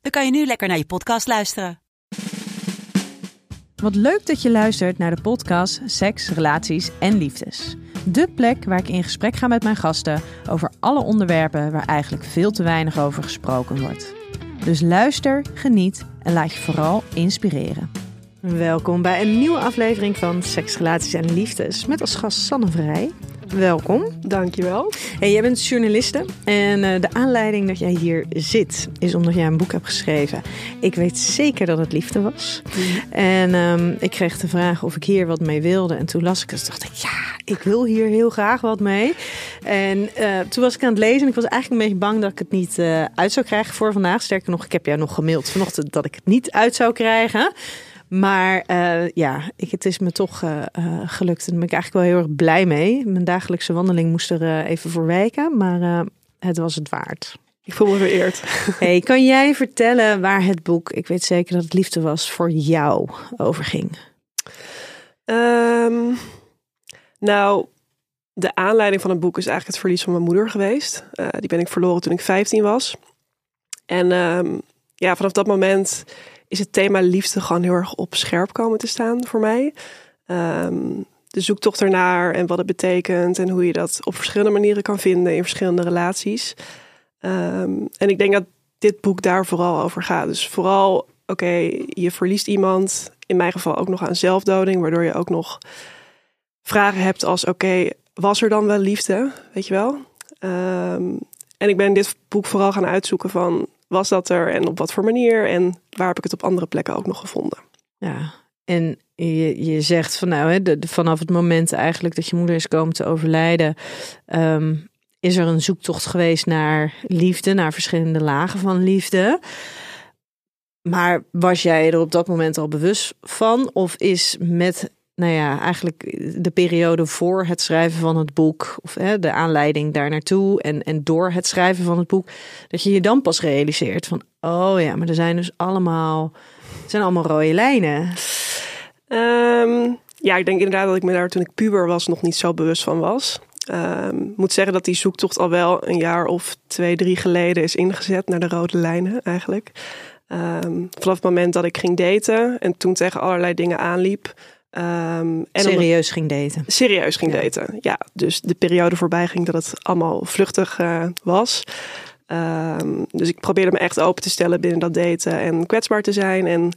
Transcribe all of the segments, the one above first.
dan kan je nu lekker naar je podcast luisteren. Wat leuk dat je luistert naar de podcast Seks, Relaties en Liefdes. De plek waar ik in gesprek ga met mijn gasten over alle onderwerpen waar eigenlijk veel te weinig over gesproken wordt. Dus luister, geniet en laat je vooral inspireren. Welkom bij een nieuwe aflevering van Seks, Relaties en Liefdes met als gast Sanne Vrij. Welkom. Dankjewel. Hey, jij bent journaliste en uh, de aanleiding dat jij hier zit is omdat jij een boek hebt geschreven. Ik weet zeker dat het liefde was. Mm. En um, ik kreeg de vraag of ik hier wat mee wilde. En toen las ik het, dacht ik, ja, ik wil hier heel graag wat mee. En uh, toen was ik aan het lezen en ik was eigenlijk een beetje bang dat ik het niet uh, uit zou krijgen voor vandaag. Sterker nog, ik heb jou nog gemaild vanochtend dat ik het niet uit zou krijgen. Maar uh, ja, ik, het is me toch uh, uh, gelukt. En daar ben ik eigenlijk wel heel erg blij mee. Mijn dagelijkse wandeling moest er even voor wijken, maar het was het waard. Ik voel me vereerd. Hey, kan jij vertellen waar het boek, ik weet zeker dat het liefde was, voor jou over ging? Um, nou, de aanleiding van het boek is eigenlijk het verlies van mijn moeder geweest. die ben ik verloren toen ik 15 was. En um, ja, vanaf dat moment is het thema liefde gewoon heel erg op scherp komen te staan voor mij. Um, de zoektocht ernaar en wat het betekent en hoe je dat op verschillende manieren kan vinden in verschillende relaties. Um, en ik denk dat dit boek daar vooral over gaat. Dus vooral, oké, je verliest iemand, in mijn geval ook nog aan zelfdoding, waardoor je ook nog vragen hebt als, oké, was er dan wel liefde? Weet je wel? Um, en ik ben dit boek vooral gaan uitzoeken van was dat er en op wat voor manier en waar heb ik het op andere plekken ook nog gevonden. Ja, en je, je zegt van nou, hè, vanaf het moment eigenlijk dat je moeder is komen te overlijden, um, is er een zoektocht geweest naar liefde, naar verschillende lagen van liefde. Maar was jij er op dat moment al bewust van? Of is met nou ja, eigenlijk de periode voor het schrijven van het boek, of hè, de aanleiding daar naartoe en, en door het schrijven van het boek, dat je je dan pas realiseert van, oh ja, maar er zijn dus allemaal, er zijn allemaal rode lijnen. Um, ja, ik denk inderdaad dat ik me daar toen ik puber was nog niet zo bewust van was. Um, moet zeggen dat die zoektocht al wel een jaar of twee, drie geleden is ingezet naar de rode lijnen eigenlijk. Um, vanaf het moment dat ik ging daten en toen tegen allerlei dingen aanliep, Um, en serieus ging daten. Serieus ging ja. daten, ja. Dus de periode voorbij ging dat het allemaal vluchtig uh, was. Um, dus ik probeerde me echt open te stellen binnen dat daten en kwetsbaar te zijn. En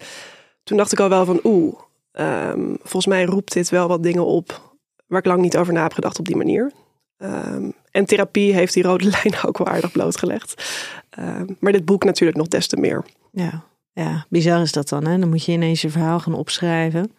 toen dacht ik al wel van oeh, um, volgens mij roept dit wel wat dingen op waar ik lang niet over na heb gedacht op die manier. en therapie heeft die rode lijn ook wel aardig blootgelegd. maar dit boek natuurlijk nog des te meer. Ja, ja, bizar is dat dan. Hè? Dan moet je ineens je verhaal gaan opschrijven.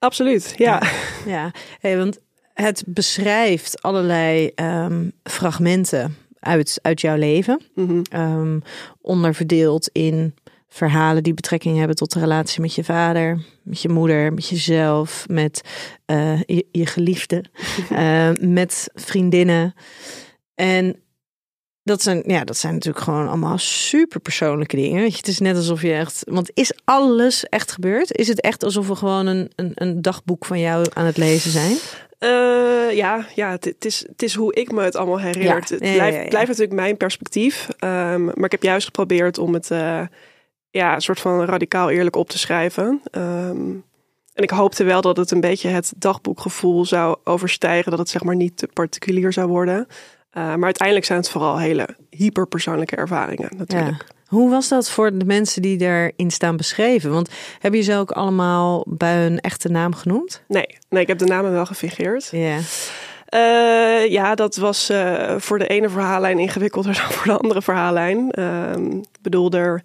Absoluut, ja. Ja, Hey, want het beschrijft allerlei um, fragmenten uit, uit jouw leven. Mm -hmm. um, onderverdeeld in verhalen die betrekking hebben tot de relatie met je vader, met je moeder, met jezelf, met uh, je, je, geliefde, uh, met vriendinnen. En dat zijn, ja, dat zijn natuurlijk gewoon allemaal super persoonlijke dingen. Weet je, het is net alsof je echt. Want is alles echt gebeurd? Is het echt alsof we gewoon een, een, een dagboek van jou aan het lezen zijn? Uh, ja, ja het, het, is, het is hoe ik me het allemaal herinner. Ja, het blijft, ja, ja, blijft natuurlijk mijn perspectief. Um, maar ik heb juist geprobeerd om het uh, ja, een soort van radicaal eerlijk op te schrijven. Um, en ik hoopte wel dat het een beetje het dagboekgevoel zou overstijgen. Dat het zeg maar niet te particulier zou worden. Uh, maar uiteindelijk zijn het vooral hele hyperpersoonlijke ervaringen natuurlijk. Ja. Hoe was dat voor de mensen die erin staan beschreven? Want hebben je ze ook allemaal bij hun echte naam genoemd? Nee, nee ik heb de namen wel gefingeerd. Ja. Uh, ja, dat was uh, voor de ene verhaallijn ingewikkelder dan voor de andere verhaallijn. Ik bedoel, er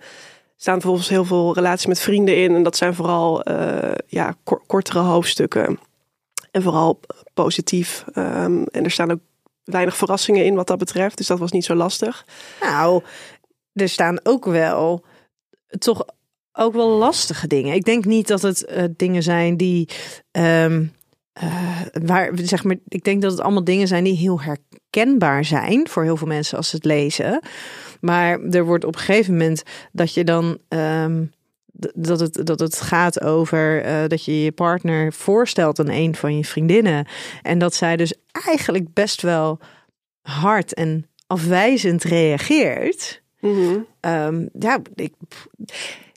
staan bijvoorbeeld heel veel relaties met vrienden in. En dat zijn vooral ja, kortere hoofdstukken. En vooral positief. Um, en er staan ook weinig verrassingen in wat dat betreft. Dus dat was niet zo lastig. Nou, er staan ook wel toch ook wel lastige dingen. Ik denk niet dat het uh, dingen zijn die. Um, uh, waar, zeg maar, ik denk dat het allemaal dingen zijn die heel herkenbaar zijn voor heel veel mensen als ze het lezen. Maar er wordt op een gegeven moment dat je dan. Um, dat het, dat het gaat over uh, dat je je partner voorstelt aan een van je vriendinnen. En dat zij dus eigenlijk best wel hard en afwijzend reageert. Mm -hmm. um, ja, ik,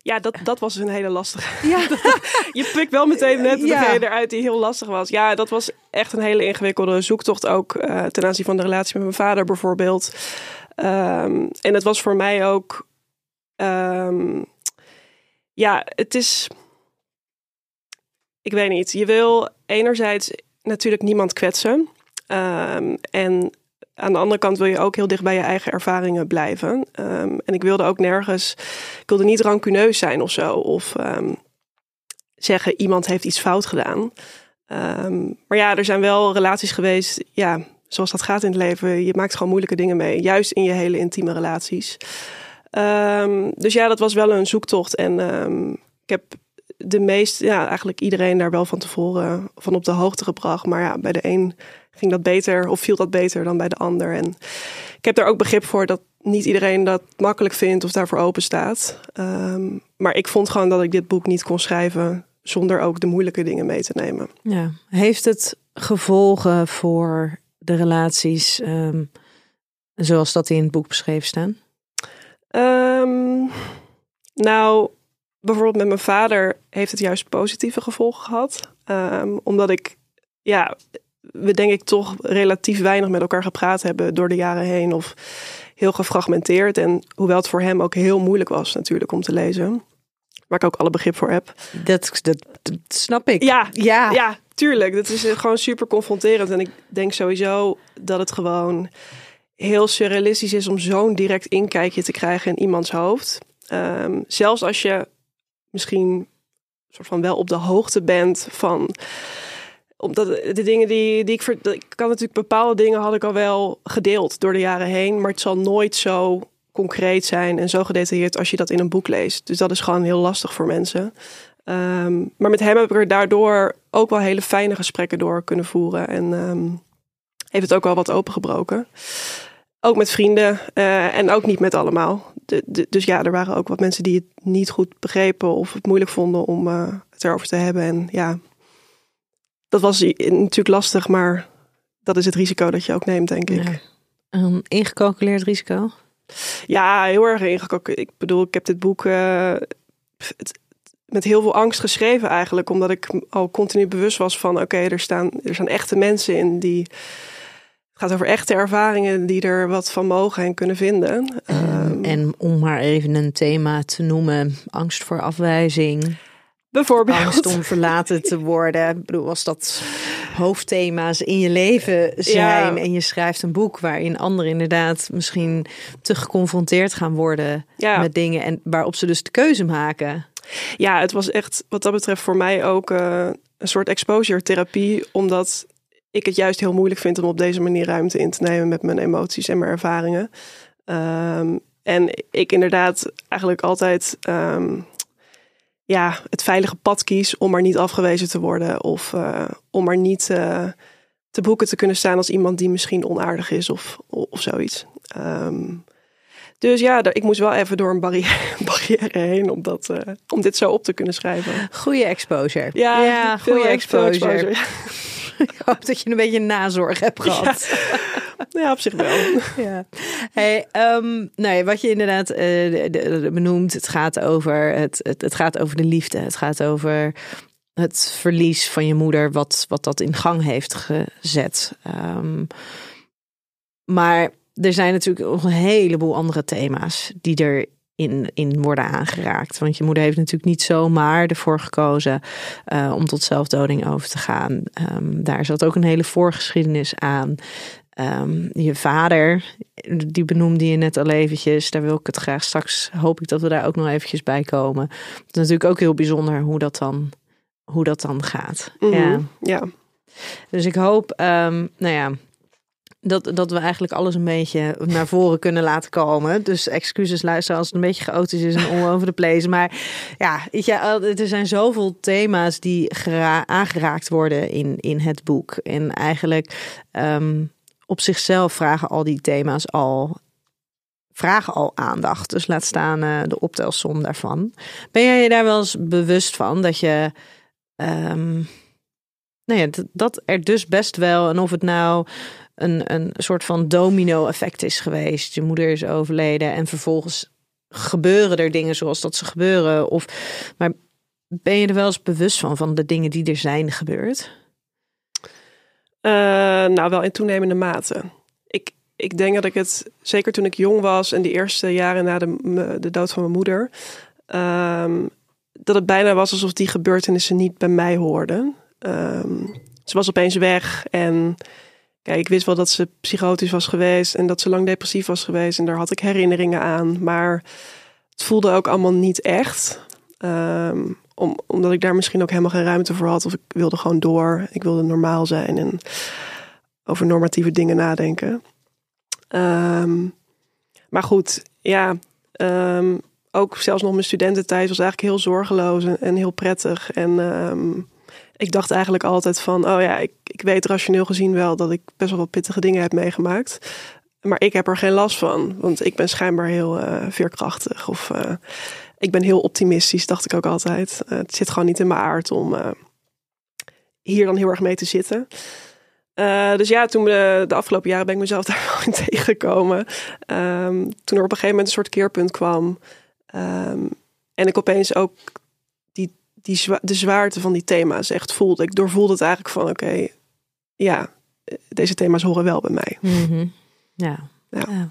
ja, dat, dat was een hele lastige. Ja. je pikt wel meteen net ja. degene eruit die heel lastig was. Ja, dat was echt een hele ingewikkelde zoektocht ook uh, ten aanzien van de relatie met mijn vader bijvoorbeeld. Um, en het was voor mij ook. Um, ja, het is. Ik weet niet. Je wil enerzijds natuurlijk niemand kwetsen. Um, en aan de andere kant wil je ook heel dicht bij je eigen ervaringen blijven. Um, en ik wilde ook nergens, ik wilde niet rancuneus zijn of zo. Of um, zeggen iemand heeft iets fout gedaan. Maar ja, er zijn wel relaties geweest, ja, zoals dat gaat in het leven. Je maakt gewoon moeilijke dingen mee, juist in je hele intieme relaties. Dus ja, dat was wel een zoektocht. En ik heb de meest, ja, eigenlijk iedereen daar wel van tevoren van op de hoogte gebracht. Maar ja, bij de een ging dat beter of viel dat beter dan bij de ander. En ik heb daar ook begrip voor dat niet iedereen dat makkelijk vindt of daarvoor open staat. Um, maar ik vond gewoon dat ik dit boek niet kon schrijven zonder ook de moeilijke dingen mee te nemen. Ja, heeft het gevolgen voor de relaties um, zoals dat in het boek beschreven staan? Um, nou, bijvoorbeeld met mijn vader heeft het juist positieve gevolgen gehad. omdat ik ja, we denk ik toch relatief weinig met elkaar gepraat hebben door de jaren heen. Of heel gefragmenteerd. En hoewel het voor hem ook heel moeilijk was natuurlijk om te lezen. Waar ik ook alle begrip voor heb. Dat, dat, dat snap ik. Ja, ja. ja, tuurlijk. Dat is gewoon super confronterend. En ik denk sowieso dat het gewoon heel surrealistisch is om zo'n direct inkijkje te krijgen in iemands hoofd. Um, zelfs als je misschien soort van wel op de hoogte bent van omdat de dingen die, die ik, ver, kan natuurlijk bepaalde dingen had ik al wel gedeeld door de jaren heen, maar het zal nooit zo concreet zijn en zo gedetailleerd als je dat in een boek leest. Dus dat is gewoon heel lastig voor mensen. Um, maar met hem heb ik er daardoor ook wel hele fijne gesprekken door kunnen voeren en um, heeft het ook wel wat opengebroken. Ook met vrienden uh, en ook niet met allemaal. De, de, dus ja, er waren ook wat mensen die het niet goed begrepen of het moeilijk vonden om uh, het erover te hebben. En ja, dat was natuurlijk lastig, maar dat is het risico dat je ook neemt, denk ik. Ja. Een ingecalculeerd risico? Ja, heel erg ingecalculeerd. Ik bedoel, ik heb dit boek uh, het, met heel veel angst geschreven eigenlijk. Omdat ik al continu bewust was van... oké, er, staan, er staan echte mensen in die... Het gaat over echte ervaringen die er wat van mogen en kunnen vinden. Um, en om maar even een thema te noemen, angst voor afwijzing. Bijvoorbeeld. Angst om verlaten te worden. Ik bedoel, als dat hoofdthema's in je leven zijn ja. en je schrijft een boek waarin anderen inderdaad misschien te geconfronteerd gaan worden ja. met dingen en waarop ze dus de keuze maken. Ja, het was echt wat dat betreft voor mij ook uh, een soort exposure therapie, omdat ik het juist heel moeilijk vind om op deze manier ruimte in te nemen met mijn emoties en mijn ervaringen. Um, en ik inderdaad eigenlijk altijd um, ja, het veilige pad kies om maar niet afgewezen te worden. Of uh, om maar niet uh, te boeken te kunnen staan als iemand die misschien onaardig is of, of zoiets. Um, dus ja, ik moest wel even door een barrière, barrière heen om, dat, uh, om dit zo op te kunnen schrijven. Goede exposure. Ja, ja goede exposure. exposure. ik hoop dat je een beetje nazorg hebt gehad. Ja, ja op zich wel. Ja. Hey, um, nou ja, wat je inderdaad uh, benoemt, het gaat, over het, het, het gaat over de liefde. Het gaat over het verlies van je moeder, wat, wat dat in gang heeft gezet. Um, maar er zijn natuurlijk nog een heleboel andere thema's die er in, in worden aangeraakt. Want je moeder heeft natuurlijk niet zomaar ervoor gekozen uh, om tot zelfdoding over te gaan. Um, daar zat ook een hele voorgeschiedenis aan. Um, je vader, die benoemde je net al eventjes. Daar wil ik het graag straks, hoop ik dat we daar ook nog eventjes bij komen. Het is natuurlijk ook heel bijzonder hoe dat dan, hoe dat dan gaat. Mm -hmm. ja. ja. Dus ik hoop, um, nou ja, dat, dat we eigenlijk alles een beetje naar voren kunnen laten komen. Dus excuses luisteren als het een beetje chaotisch is en all over the place. Maar ja, er zijn zoveel thema's die aangeraakt worden in, in het boek. En eigenlijk ehm, op zichzelf vragen al die thema's al vragen al aandacht. Dus laat staan uh, de optelsom daarvan. Ben jij je daar wel eens bewust van dat je. Um, nou ja, dat er dus best wel, en of het nou een, een soort van domino-effect is geweest. Je moeder is overleden en vervolgens gebeuren er dingen zoals dat ze gebeuren. Of, maar ben je er wel eens bewust van, van de dingen die er zijn gebeurd? Uh, nou, wel in toenemende mate. Ik, ik denk dat ik het, zeker toen ik jong was en die eerste jaren na de, de dood van mijn moeder, ehm, dat het bijna was alsof die gebeurtenissen niet bij mij hoorden. Um, ze was opeens weg en Kijk, ik wist wel dat ze psychotisch was geweest en dat ze lang depressief was geweest. En daar had ik herinneringen aan. Maar het voelde ook allemaal niet echt. Ehm, om, omdat ik daar misschien ook helemaal geen ruimte voor had. Of ik wilde gewoon door. Ik wilde normaal zijn en over normatieve dingen nadenken. Ehm, maar goed, ja. Ehm, ook zelfs nog mijn studententijd was eigenlijk heel zorgeloos en, heel prettig. En ik dacht eigenlijk altijd van, oh ja, ik, ik weet rationeel gezien wel dat ik best wel wat pittige dingen heb meegemaakt. Maar ik heb er geen last van, want ik ben schijnbaar heel uh, veerkrachtig. Of uh, ik ben heel optimistisch, dacht ik ook altijd. Uh, het zit gewoon niet in mijn aard om hier dan heel erg mee te zitten. dus ja, toen de, de afgelopen jaren ben ik mezelf daar wel in tegengekomen. Um, toen er op een gegeven moment een soort keerpunt kwam. Um, en ik opeens ook die de zwaarte van die thema's echt voelde. Ik doorvoelde het eigenlijk van oké, ja, deze thema's horen wel bij mij. Mhm. ja. Ja.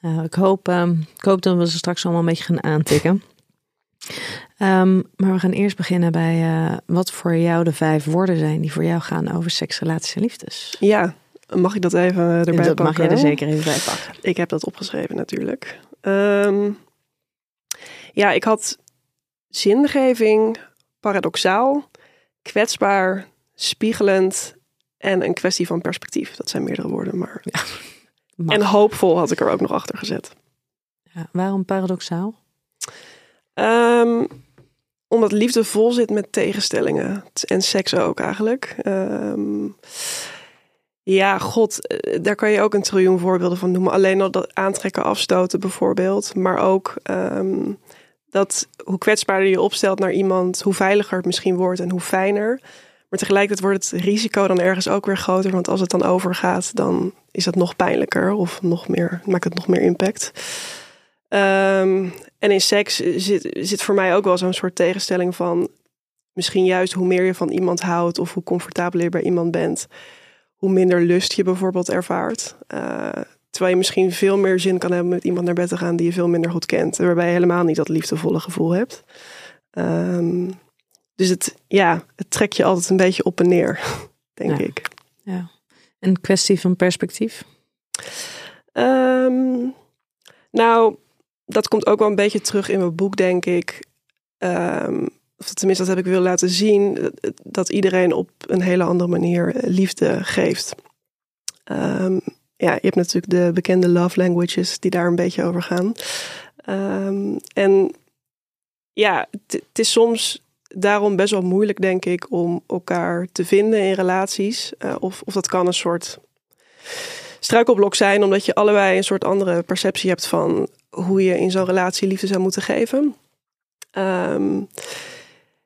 ja. ik, hoop, um, ik hoop dat we ze straks allemaal een beetje gaan aantikken. Um, maar we gaan eerst beginnen bij uh, wat voor jou de vijf woorden zijn die voor jou gaan over seks, relaties en liefdes. Ja, mag ik dat even erbij dat pakken? mag je er zeker even bij pakken. Ik heb dat opgeschreven natuurlijk. Um, ja, ik had zingeving, paradoxaal, kwetsbaar, spiegelend en een kwestie van perspectief. Dat zijn meerdere woorden, maar. Ja, en hoopvol had ik er ook nog achter gezet. Ja, waarom paradoxaal? Um, omdat liefde vol zit met tegenstellingen. En seks ook eigenlijk. Ehm, ja, god, eh, daar kan je ook een triljoen voorbeelden van noemen. Alleen al dat aantrekken, afstoten bijvoorbeeld. Maar ook um, dat hoe kwetsbaarder je opstelt naar iemand, hoe veiliger het misschien wordt en hoe fijner. Maar tegelijkertijd wordt het risico dan ergens ook weer groter. Want als het dan overgaat, dan is het nog pijnlijker of nog meer, maakt het nog meer impact. Ehm, en in seks zit, zit voor mij ook wel zo'n soort tegenstelling van misschien juist hoe meer je van iemand houdt of hoe comfortabeler je bij iemand bent, hoe minder lust je bijvoorbeeld ervaart. Uh, Terwijl je misschien veel meer zin kan hebben met iemand naar bed te gaan die je veel minder goed kent. Waarbij je helemaal niet dat liefdevolle gevoel hebt. Um, dus het, ja, het trekt je altijd een beetje op en neer, denk ik. Ja. Een kwestie van perspectief? Um, nou, dat komt ook wel een beetje terug in mijn boek, denk ik. Um, of tenminste, dat heb ik willen laten zien. Dat iedereen op een hele andere manier liefde geeft. Um, ja, je hebt natuurlijk de bekende love languages die daar een beetje over gaan. Um, en ja, het is soms daarom best wel moeilijk, denk ik, om elkaar te vinden in relaties. Uh, of, of dat kan een soort struikelblok zijn, omdat je allebei een soort andere perceptie hebt van hoe je in zo'n relatie liefde zou moeten geven. Um,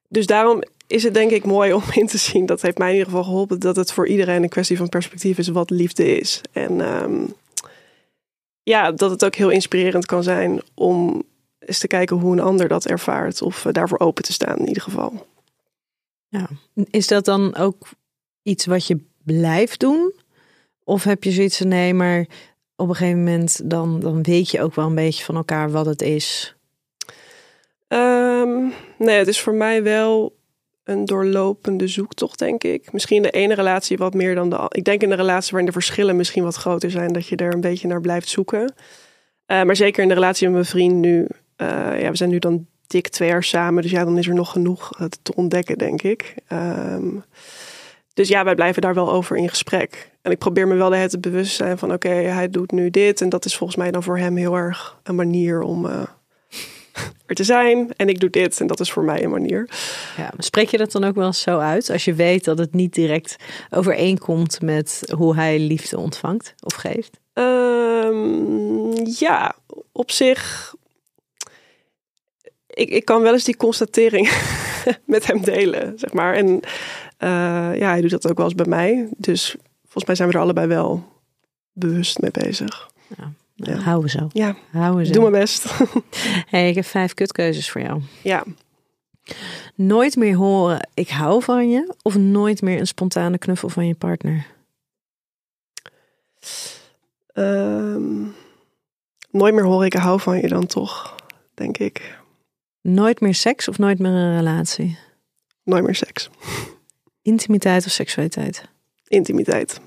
dus daarom is het denk ik mooi om in te zien, dat heeft mij in ieder geval geholpen, dat het voor iedereen een kwestie van perspectief is wat liefde is. En um, ja, dat het ook heel inspirerend kan zijn om eens te kijken hoe een ander dat ervaart of daarvoor open te staan in ieder geval. Ja, is dat dan ook iets wat je blijft doen? Of heb je zoiets van nee, maar op een gegeven moment dan, dan weet je ook wel een beetje van elkaar wat het is? Um, nee, het is voor mij wel een doorlopende zoektocht, denk ik. Misschien de ene relatie wat meer dan de Ik denk in de relatie waarin de verschillen misschien wat groter zijn, dat je er een beetje naar blijft zoeken. Uh, maar zeker in de relatie met mijn vriend nu. Uh, ja, we zijn nu dan dik twee jaar samen, dus ja, dan is er nog genoeg te ontdekken, denk ik. Um, dus ja, wij blijven daar wel over in gesprek. En ik probeer me wel de het bewust zijn van oké, hij doet nu dit. En dat is volgens mij dan voor hem heel erg een manier om er te zijn. En ik doe dit en dat is voor mij een manier. Ja, spreek je dat dan ook wel eens zo uit? Als je weet dat het niet direct overeenkomt met hoe hij liefde ontvangt of geeft? Um, ja, op zich. Ik, ik kan wel eens die constatering met hem delen, zeg maar. En uh, ja, hij doet dat ook wel eens bij mij. Dus volgens mij zijn we er allebei wel bewust mee bezig. Ja, nou, Houden we zo. Ja, houden zo. Doe mijn best. hey, ik heb vijf kutkeuzes voor jou. Ja. Nooit meer horen, ik hou van je. Of nooit meer een spontane knuffel van je partner? Um, nooit meer horen, ik hou van je dan toch, denk ik. Nooit meer seks of nooit meer een relatie? Nooit meer seks. Intimiteit of seksualiteit? Intimiteit.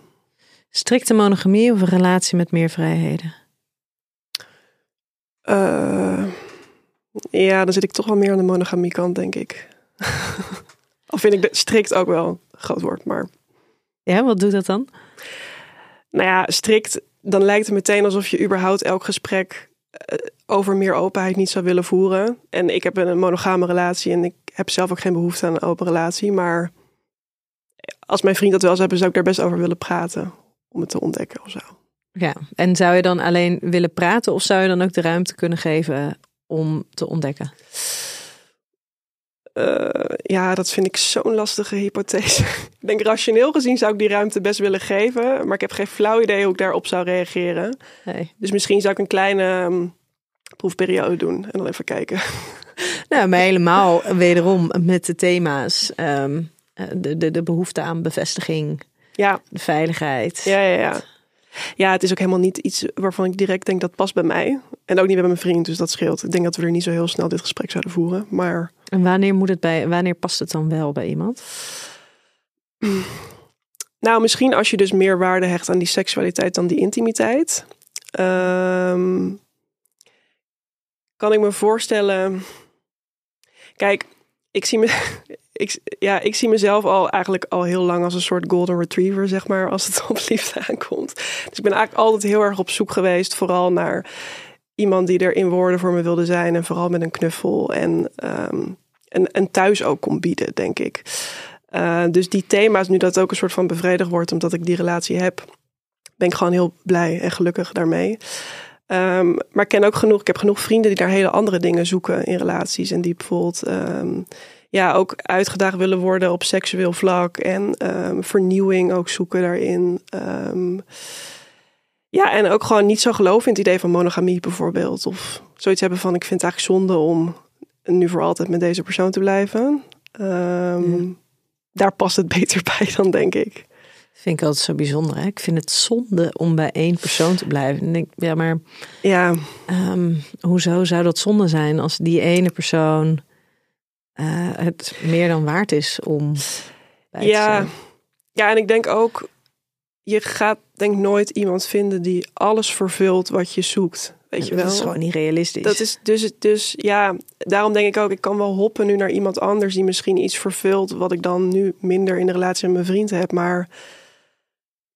Strikte monogamie of een relatie met meer vrijheden? Uh, ja, dan zit ik toch wel meer aan de monogamie kant, denk ik. of vind ik strikt ook wel een groot woord, maar... Ja, wat doet dat dan? Nou ja, strikt, dan lijkt het meteen alsof je überhaupt elk gesprek eh, over meer openheid niet zou willen voeren. En ik heb een monogame relatie en ik heb zelf ook geen behoefte aan een open relatie. Maar als mijn vriend dat wel zou hebben, zou ik daar best over willen praten. Om het te ontdekken of zo. Ja, en zou je dan alleen willen praten of zou je dan ook de ruimte kunnen geven om te ontdekken? Uh, ja, dat vind ik zo'n lastige hypothese. ik denk rationeel gezien zou ik die ruimte best willen geven, maar ik heb geen flauw idee hoe ik daarop zou reageren. Nee. Dus misschien zou ik een kleine um, proefperiode doen en dan even kijken. nou, maar helemaal wederom met de thema's. Um, de, de, de behoefte aan bevestiging, ja. de veiligheid. Ja, ja, ja. Ja, het is ook helemaal niet iets waarvan ik direct denk dat past bij mij. En ook niet bij mijn vriend, dus dat scheelt. Ik denk dat we er niet zo heel snel dit gesprek zouden voeren. Maar... En wanneer, moet het bij, wanneer past het dan wel bij iemand? Nou, misschien als je dus meer waarde hecht aan die seksualiteit dan die intimiteit. Um, kan ik me voorstellen. Kijk, ik zie, me, ik, ja, ik zie mezelf al eigenlijk al heel lang als een soort golden retriever, zeg maar, als het op liefde aankomt. Dus ik ben eigenlijk altijd heel erg op zoek geweest, vooral naar iemand die er in woorden voor me wilde zijn. En vooral met een knuffel en, um, thuis ook kon bieden, denk ik. Uh, dus die thema's, nu dat ook een soort van bevredigd wordt omdat ik die relatie heb, ben ik gewoon heel blij en gelukkig daarmee. Um, maar ik ken ook genoeg, ik heb genoeg vrienden die daar hele andere dingen zoeken in relaties. En die bijvoorbeeld um, ja, ook uitgedaagd willen worden op seksueel vlak. En um, vernieuwing ook zoeken daarin. ja, en ook gewoon niet zo geloven in het idee van monogamie bijvoorbeeld. Of zoiets hebben van ik vind het eigenlijk zonde om nu voor altijd met deze persoon te blijven. Ja. Daar past het beter bij dan, denk ik. Vind ik altijd zo bijzonder. Hè? Ik vind het zonde om bij één persoon te blijven. En denk, ja, maar ja. Um, hoezo zou dat zonde zijn als die ene persoon uh, het meer dan waard is om ja. Ja, en ik denk ook, je gaat denk nooit iemand vinden die alles vervult wat je zoekt. Weet ja, je wel? Dat is gewoon niet realistisch. Dat is dus, dus ja, daarom denk ik ook, ik kan wel hoppen nu naar iemand anders die misschien iets vervult wat ik dan nu minder in de relatie met mijn vriend heb. Maar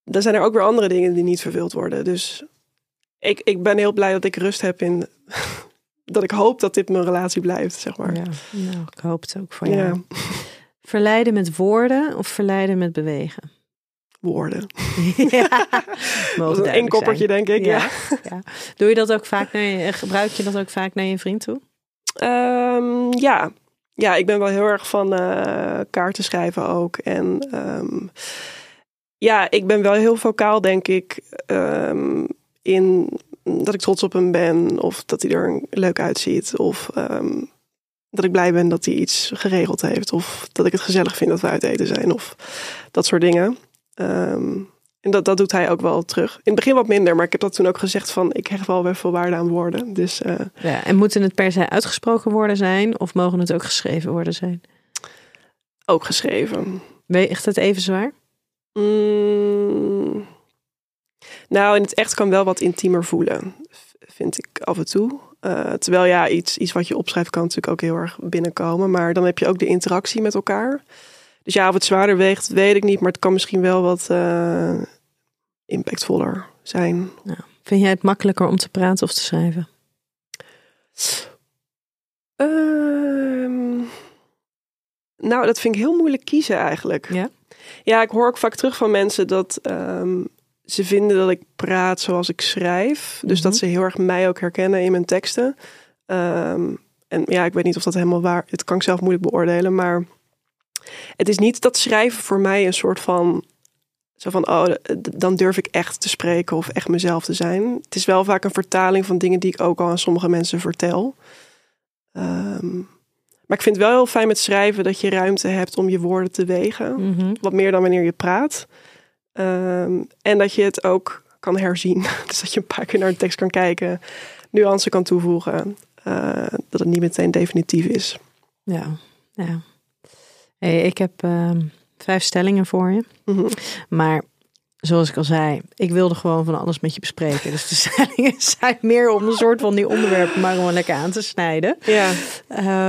dan zijn er ook weer andere dingen die niet vervuld worden. Dus ik, ik ben heel blij dat ik rust heb in. Dat ik hoop dat dit mijn relatie blijft, zeg maar. Ja, nou, ik hoop het ook voor jou. Ja. Verleiden met woorden of verleiden met bewegen? Woorden. Ja, dat is een koppertje, denk ik. Ja. ja. Ja. Doe je dat ook vaak naar je, gebruik je dat ook vaak naar je vriend toe? Um, ja. ja, ik ben wel heel erg van uh, kaarten schrijven ook. En um, ja, ik ben wel heel vocaal, denk ik, um, in dat ik trots op hem ben. Of dat hij er leuk uitziet. Of um, dat ik blij ben dat hij iets geregeld heeft. Of dat ik het gezellig vind dat we uit eten zijn. Of dat soort dingen. Um, en dat, dat doet hij ook wel terug. In het begin wat minder, maar ik heb dat toen ook gezegd van... ik hecht wel weer veel waarde aan woorden. Dus, uh, ja, en moeten het per se uitgesproken woorden zijn? Of mogen het ook geschreven woorden zijn? Ook geschreven. Weegt het even zwaar? Mm, nou, in het echt kan wel wat intiemer voelen, vind ik af en toe. Uh, terwijl ja, iets, iets wat je opschrijft kan natuurlijk ook heel erg binnenkomen. Maar dan heb je ook de interactie met elkaar. Dus ja, of het zwaarder weegt, weet ik niet. Maar het kan misschien wel wat uh, impactvoller zijn. Vind jij het makkelijker om te praten of te schrijven? Ehm, nou, dat vind ik heel moeilijk kiezen eigenlijk. Ja? Ja, ik hoor ook vaak terug van mensen dat um, ze vinden dat ik praat zoals ik schrijf. Dus dat mhm. ze heel erg mij ook herkennen in mijn teksten. Um, en ja, ik weet niet of dat helemaal waar. Het kan ik zelf moeilijk beoordelen, maar het is niet dat schrijven voor mij een soort van zo van, oh, dan durf ik echt te spreken of echt mezelf te zijn. Het is wel vaak een vertaling van dingen die ik ook al aan sommige mensen vertel. Um, maar ik vind het wel heel fijn met schrijven dat je ruimte hebt om je woorden te wegen. Mhm. Wat meer dan wanneer je praat. Um, en dat je het ook kan herzien. Dus dat je een paar keer naar de tekst kan kijken, nuance kan toevoegen. Uh, dat het niet meteen definitief is. Ja, ja. Hey, ik heb uh, vijf stellingen voor je. Mhm. Maar zoals ik al zei, ik wilde gewoon van alles met je bespreken. Dus de stellingen zijn meer om een soort van die onderwerpen maar gewoon lekker aan te snijden. Ja.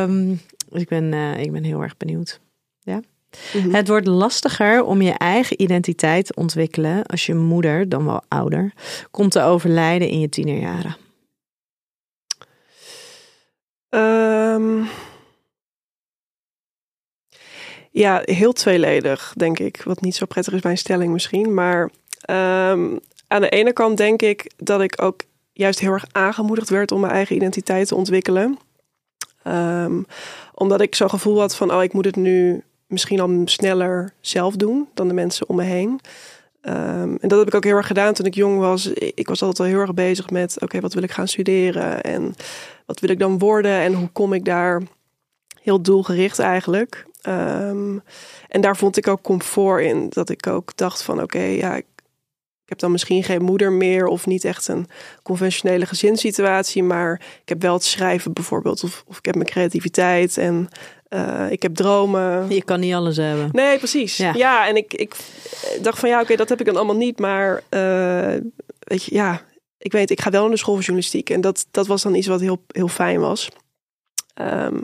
Um, dus ik ben, uh, ik ben heel erg benieuwd. Mhm. Het wordt lastiger om je eigen identiteit te ontwikkelen als je moeder, dan wel ouder, komt te overlijden in je tienerjaren. Um, ja, heel tweeledig, denk ik. Wat niet zo prettig is bij een stelling misschien. Maar um, aan de ene kant denk ik dat ik ook juist heel erg aangemoedigd werd om mijn eigen identiteit te ontwikkelen. Um, omdat ik zo'n gevoel had van, oh, ik moet het nu misschien al sneller zelf doen dan de mensen om me heen. Um, en dat heb ik ook heel erg gedaan toen ik jong was. Ik was altijd al heel erg bezig met, oké, wat wil ik gaan studeren? En wat wil ik dan worden? En hoe kom ik daar heel doelgericht eigenlijk? Um, en daar vond ik ook comfort in. Dat ik ook dacht van, oké, ja, ik, ik heb dan misschien geen moeder meer of niet echt een conventionele gezinssituatie, maar ik heb wel het schrijven bijvoorbeeld, of, of ik heb mijn creativiteit en uh, ik heb dromen. Je kan niet alles hebben. Nee, precies. Ja, ja en ik, ik dacht van ja, oké, dat heb ik dan allemaal niet, maar uh, weet je, ja, ik weet, ik ga wel naar de school voor journalistiek en dat, dat was dan iets wat heel, heel fijn was. Um,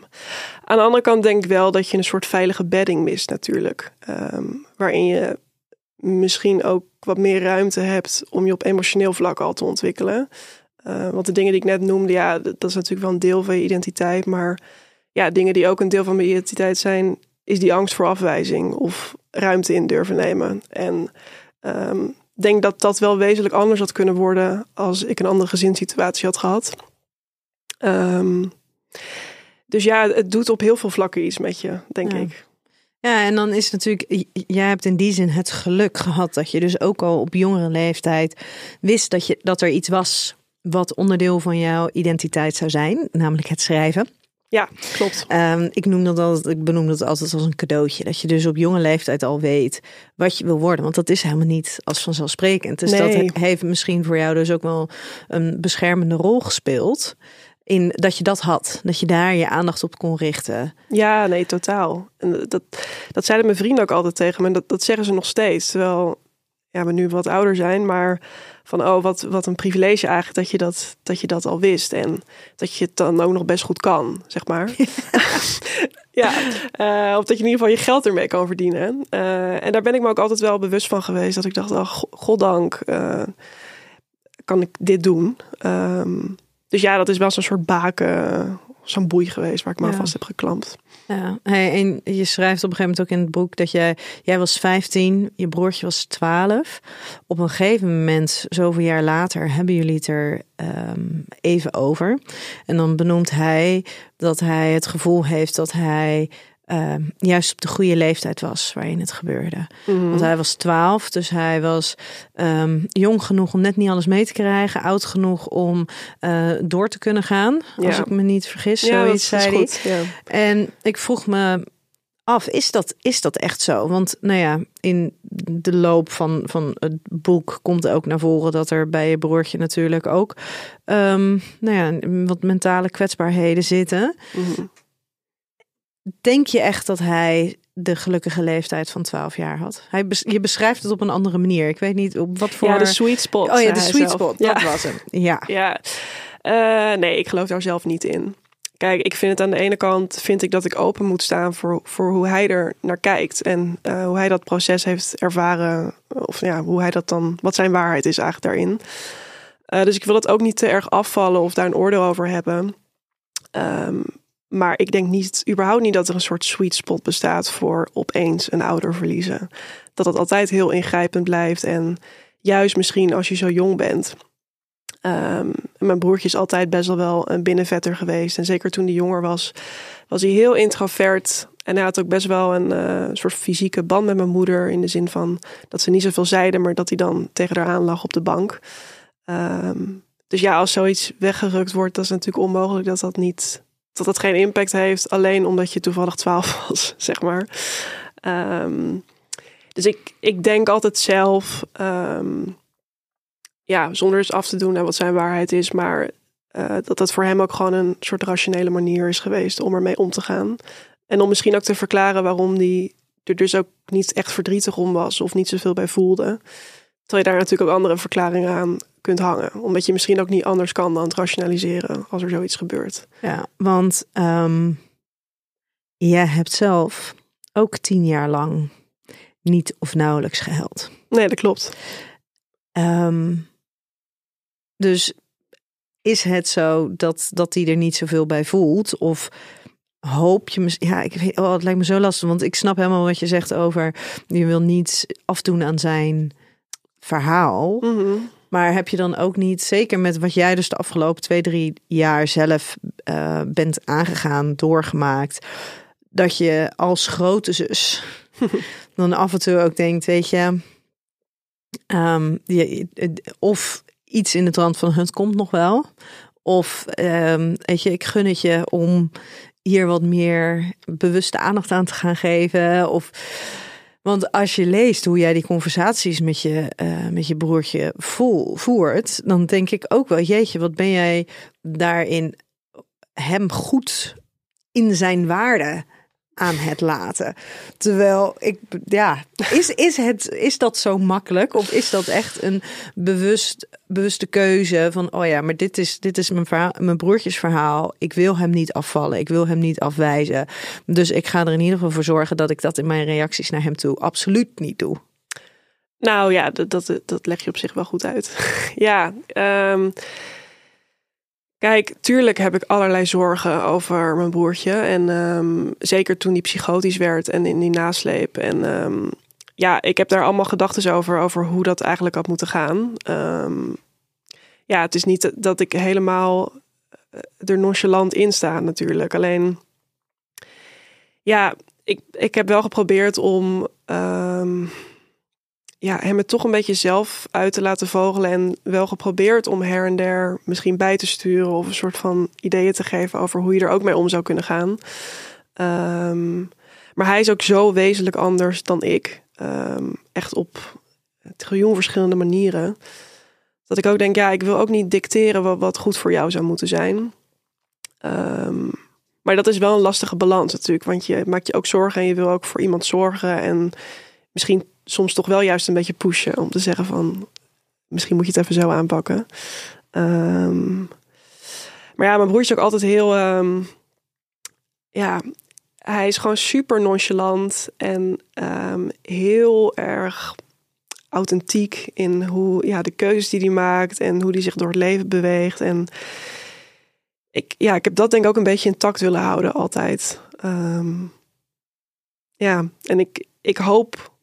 aan de andere kant denk ik wel dat je een soort veilige bedding mist natuurlijk. Um, waarin je misschien ook wat meer ruimte hebt om je op emotioneel vlak al te ontwikkelen. Uh, want de dingen die ik net noemde, ja, dat is natuurlijk wel een deel van je identiteit. Maar ja, dingen die ook een deel van mijn identiteit zijn, is die angst voor afwijzing of ruimte in durven nemen. En um, denk dat dat wel wezenlijk anders had kunnen worden als ik een andere gezinssituatie had gehad. Um, dus ja, het doet op heel veel vlakken iets met je, denk ik. Ja, en dan is het natuurlijk, jij hebt in die zin het geluk gehad dat je dus ook al op jongere leeftijd wist dat, je, dat er iets was wat onderdeel van jouw identiteit zou zijn, namelijk het schrijven. Ja, klopt. Um, ik, noem dat altijd, ik benoem dat altijd als een cadeautje. Dat je dus op jonge leeftijd al weet wat je wil worden. Want dat is helemaal niet als vanzelfsprekend. Dus nee. dat heeft misschien voor jou dus ook wel een beschermende rol gespeeld in dat je dat had. Dat je daar je aandacht op kon richten. Ja, nee, totaal. En dat, dat zeiden mijn vrienden ook altijd tegen me. Dat, dat zeggen ze nog steeds. Terwijl ja, we nu wat ouder zijn. Maar van oh, wat, wat een privilege eigenlijk dat je dat, dat je dat al wist. En dat je het dan ook nog best goed kan, zeg maar. ja, uh, of dat je in ieder geval je geld ermee kan verdienen. Uh, en daar ben ik me ook altijd wel bewust van geweest. Dat ik dacht, oh, goddank uh, kan ik dit doen. Um, dus ja, dat is wel zo'n soort baken, zo'n boei geweest waar ik me vast heb geklampt. Ja, en je schrijft op een gegeven moment ook in het boek dat jij, jij was 15, je broertje was 12. Op een gegeven moment, zoveel jaar later, hebben jullie het er um, even over. En dan benoemt hij dat hij het gevoel heeft dat hij uh, juist op de goede leeftijd was waarin het gebeurde. Mhm. Want hij was twaalf, dus hij was um, jong genoeg om net niet alles mee te krijgen, oud genoeg om uh, door te kunnen gaan, als ik me niet vergis. Ja, zoiets zei goed. Ja. En ik vroeg me af, is dat, is dat echt zo? Want nou ja, in de loop van, van het boek komt ook naar voren dat er bij je broertje natuurlijk ook um, nou ja, wat mentale kwetsbaarheden zitten. Mm Denk je echt dat hij de gelukkige leeftijd van 12 jaar had? Hij je beschrijft het op een andere manier. Ik weet niet op wat voor. Ja, de sweet spot. Oh ja, de sweet spot. Dat was hem. Ja. ja. Uh, nee, ik geloof daar zelf niet in. kijk, ik vind het aan de ene kant vind ik dat ik open moet staan voor, voor hoe hij er naar kijkt en uh, hoe hij dat proces heeft ervaren, of ja, hoe hij dat dan, wat zijn waarheid is eigenlijk daarin. Uh, dus ik wil het ook niet te erg afvallen of daar een oordeel over hebben. Um, maar ik denk niet, überhaupt niet dat er een soort sweet spot bestaat voor opeens een ouder verliezen. Dat het altijd heel ingrijpend blijft. En juist misschien als je zo jong bent. Um, mijn broertje is altijd best wel een binnenvetter geweest. En zeker toen hij jonger was, was hij heel introvert. En hij had ook best wel een uh, soort fysieke band met mijn moeder. In de zin van dat ze niet zoveel zeiden, maar dat hij dan tegen haar aan lag op de bank. Um, dus ja, als zoiets weggerukt wordt, dat is natuurlijk onmogelijk dat dat niet dat het geen impact heeft, alleen omdat je toevallig 12 was, zeg maar. Um, dus ik, ik denk altijd zelf, um, ja, zonder eens af te doen naar wat zijn waarheid is, maar uh, dat dat voor hem ook gewoon een soort rationele manier is geweest om ermee om te gaan. En om misschien ook te verklaren waarom die er dus ook niet echt verdrietig om was of niet zoveel bij voelde. Terwijl je daar natuurlijk ook andere verklaringen aan kunt hangen. Omdat je misschien ook niet anders kan dan het rationaliseren als er zoiets gebeurt. Ja, want um, jij hebt zelf ook tien jaar lang niet of nauwelijks gehuild. Nee, dat klopt. Um, dus is het zo dat, dat hij er niet zoveel bij voelt? Of hoop je... Ja, ik weet, oh, het lijkt me zo lastig. Want ik snap helemaal wat je zegt over... Je wil niet afdoen aan zijn verhaal. Mm maar heb je dan ook niet, zeker met wat jij dus de afgelopen twee, drie jaar zelf uh, bent aangegaan, doorgemaakt, dat je als grote zus dan af en toe ook denkt, weet je, um, je of iets in de trant van het komt nog wel. Of um, weet je, ik gun het je om hier wat meer bewuste aandacht aan te gaan geven. Of want als je leest hoe jij die conversaties met je, uh, met je broertje voert, dan denk ik ook wel, jeetje, wat ben jij daarin hem goed in zijn waarde aan het laten. Terwijl ik, ja, is, is, het, is dat zo makkelijk? Of is dat echt een bewust, bewuste keuze van, oh ja, maar dit is, dit is mijn, verhaal, mijn broertjes verhaal. Ik wil hem niet afvallen. Ik wil hem niet afwijzen. Dus ik ga er in ieder geval voor zorgen dat ik dat in mijn reacties naar hem toe absoluut niet doe. Nou ja, dat, dat, dat leg je op zich wel goed uit. ja, um, Kijk, tuurlijk heb ik allerlei zorgen over mijn broertje. En um, zeker toen hij psychotisch werd en in die nasleep. En um, ja, ik heb daar allemaal gedachten over, over hoe dat eigenlijk had moeten gaan. Um, ja, het is niet dat ik helemaal eh, er nonchalant in sta natuurlijk. Alleen, ja, ik, ik heb wel geprobeerd om ja, hem het toch een beetje zelf uit te laten vogelen. En wel geprobeerd om her en der misschien bij te sturen. Of een soort van ideeën te geven over hoe je er ook mee om zou kunnen gaan. Um, maar hij is ook zo wezenlijk anders dan ik. Um, echt op triljoen verschillende manieren. Dat ik ook denk, ja, ik wil ook niet dicteren wat, wat goed voor jou zou moeten zijn. Um, maar dat is wel een lastige balans natuurlijk. Want je maakt je ook zorgen en je wil ook voor iemand zorgen. En misschien soms toch wel juist een beetje pushen om te zeggen van misschien moet je het even zo aanpakken. Um, maar ja, mijn broer is ook altijd heel, um, ja, hij is gewoon super nonchalant en um, heel erg authentiek in hoe, ja, de keuzes die hij maakt en hoe hij zich door het leven beweegt. En ik, ja, ik heb dat denk ik ook een beetje intact willen houden altijd. Ja, en ik, ik hoop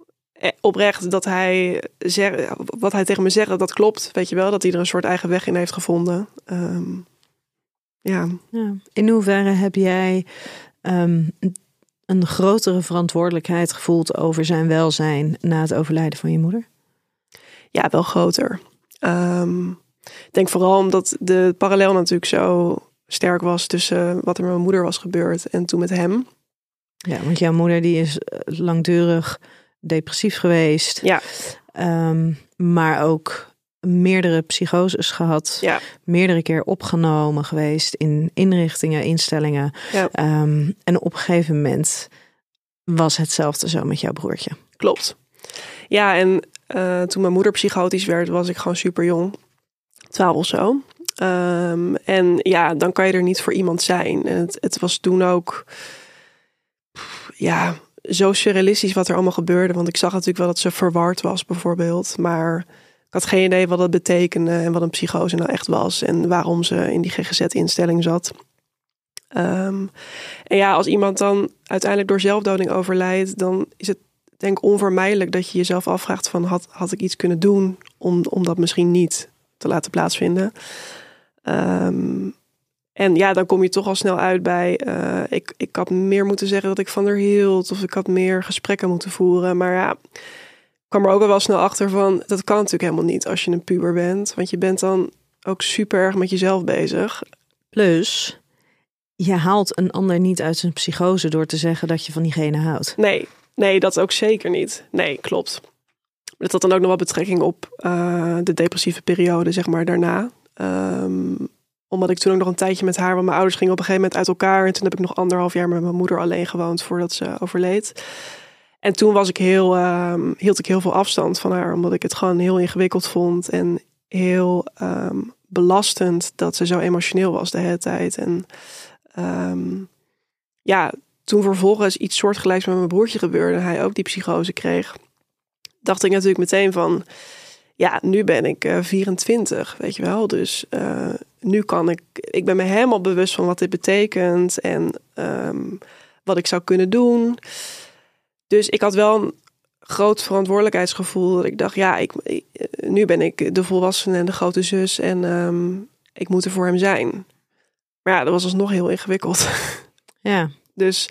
oprecht dat hij zeg, wat hij tegen me zegt, dat, klopt. Weet je wel, dat hij er een soort eigen weg in heeft gevonden. Um, ja. ja. In hoeverre heb jij um, een grotere verantwoordelijkheid gevoeld over zijn welzijn na het overlijden van je moeder? Ja, wel groter. Um, ik denk vooral omdat de parallel natuurlijk zo sterk was tussen wat er met mijn moeder was gebeurd en toen met hem. Ja, want jouw moeder die is eh, langdurig depressief geweest. Ja. Um, maar ook meerdere psychoses gehad. Ja. Meerdere keer opgenomen geweest in inrichtingen, instellingen. Ja. Um, en op een gegeven moment was hetzelfde zo met jouw broertje. Klopt. Ja, en uh, toen mijn moeder psychotisch werd, was ik gewoon super jong. Twaalf of zo. Ehm, en ja, dan kan je er niet voor iemand zijn. En het, het was toen ook, ja, zo surrealistisch wat er allemaal gebeurde. Want ik zag natuurlijk wel dat ze verward was, bijvoorbeeld. Maar ik had geen idee wat dat betekende en wat een psychose nou echt was. En waarom ze in die GGZ-instelling zat. Ehm, en ja, als iemand dan uiteindelijk door zelfdoding overlijdt, dan is het denk onvermijdelijk dat je jezelf afvraagt van had, had ik iets kunnen doen om, om dat misschien niet te laten plaatsvinden. Ehm, en ja, dan kom je toch al snel uit bij. Uh, ik, ik had meer moeten zeggen dat ik van haar hield. Of ik had meer gesprekken moeten voeren. Maar ja, ik kwam er ook wel snel achter van. Dat kan natuurlijk helemaal niet als je een puber bent. Want je bent dan ook super erg met jezelf bezig. Plus, je haalt een ander niet uit zijn psychose door te zeggen dat je van diegene houdt. Nee, nee, dat ook zeker niet. Nee, klopt. Dat had dan ook nog wel betrekking op uh, de depressieve periode, zeg maar, daarna. Um, omdat ik toen ook nog een tijdje met haar, want mijn ouders gingen op een gegeven moment uit elkaar. En toen heb ik nog anderhalf jaar met mijn moeder alleen gewoond voordat ze overleed. En toen was ik heel, um, hield ik heel veel afstand van haar, omdat ik het gewoon heel ingewikkeld vond. En heel um, belastend dat ze zo emotioneel was de hele tijd. En um, ja, toen vervolgens iets soortgelijks met mijn broertje gebeurde, en hij ook die psychose kreeg, dacht ik natuurlijk meteen van, ja, nu ben ik uh, 24, weet je wel. Dus uh, nu kan ik, ik ben me helemaal bewust van wat dit betekent en um, wat ik zou kunnen doen. Dus ik had wel een groot verantwoordelijkheidsgevoel. Dat ik dacht, ja, ik, nu ben ik de volwassene en de grote zus en um, ik moet er voor hem zijn. Maar ja, dat was alsnog heel ingewikkeld. Ja. Dus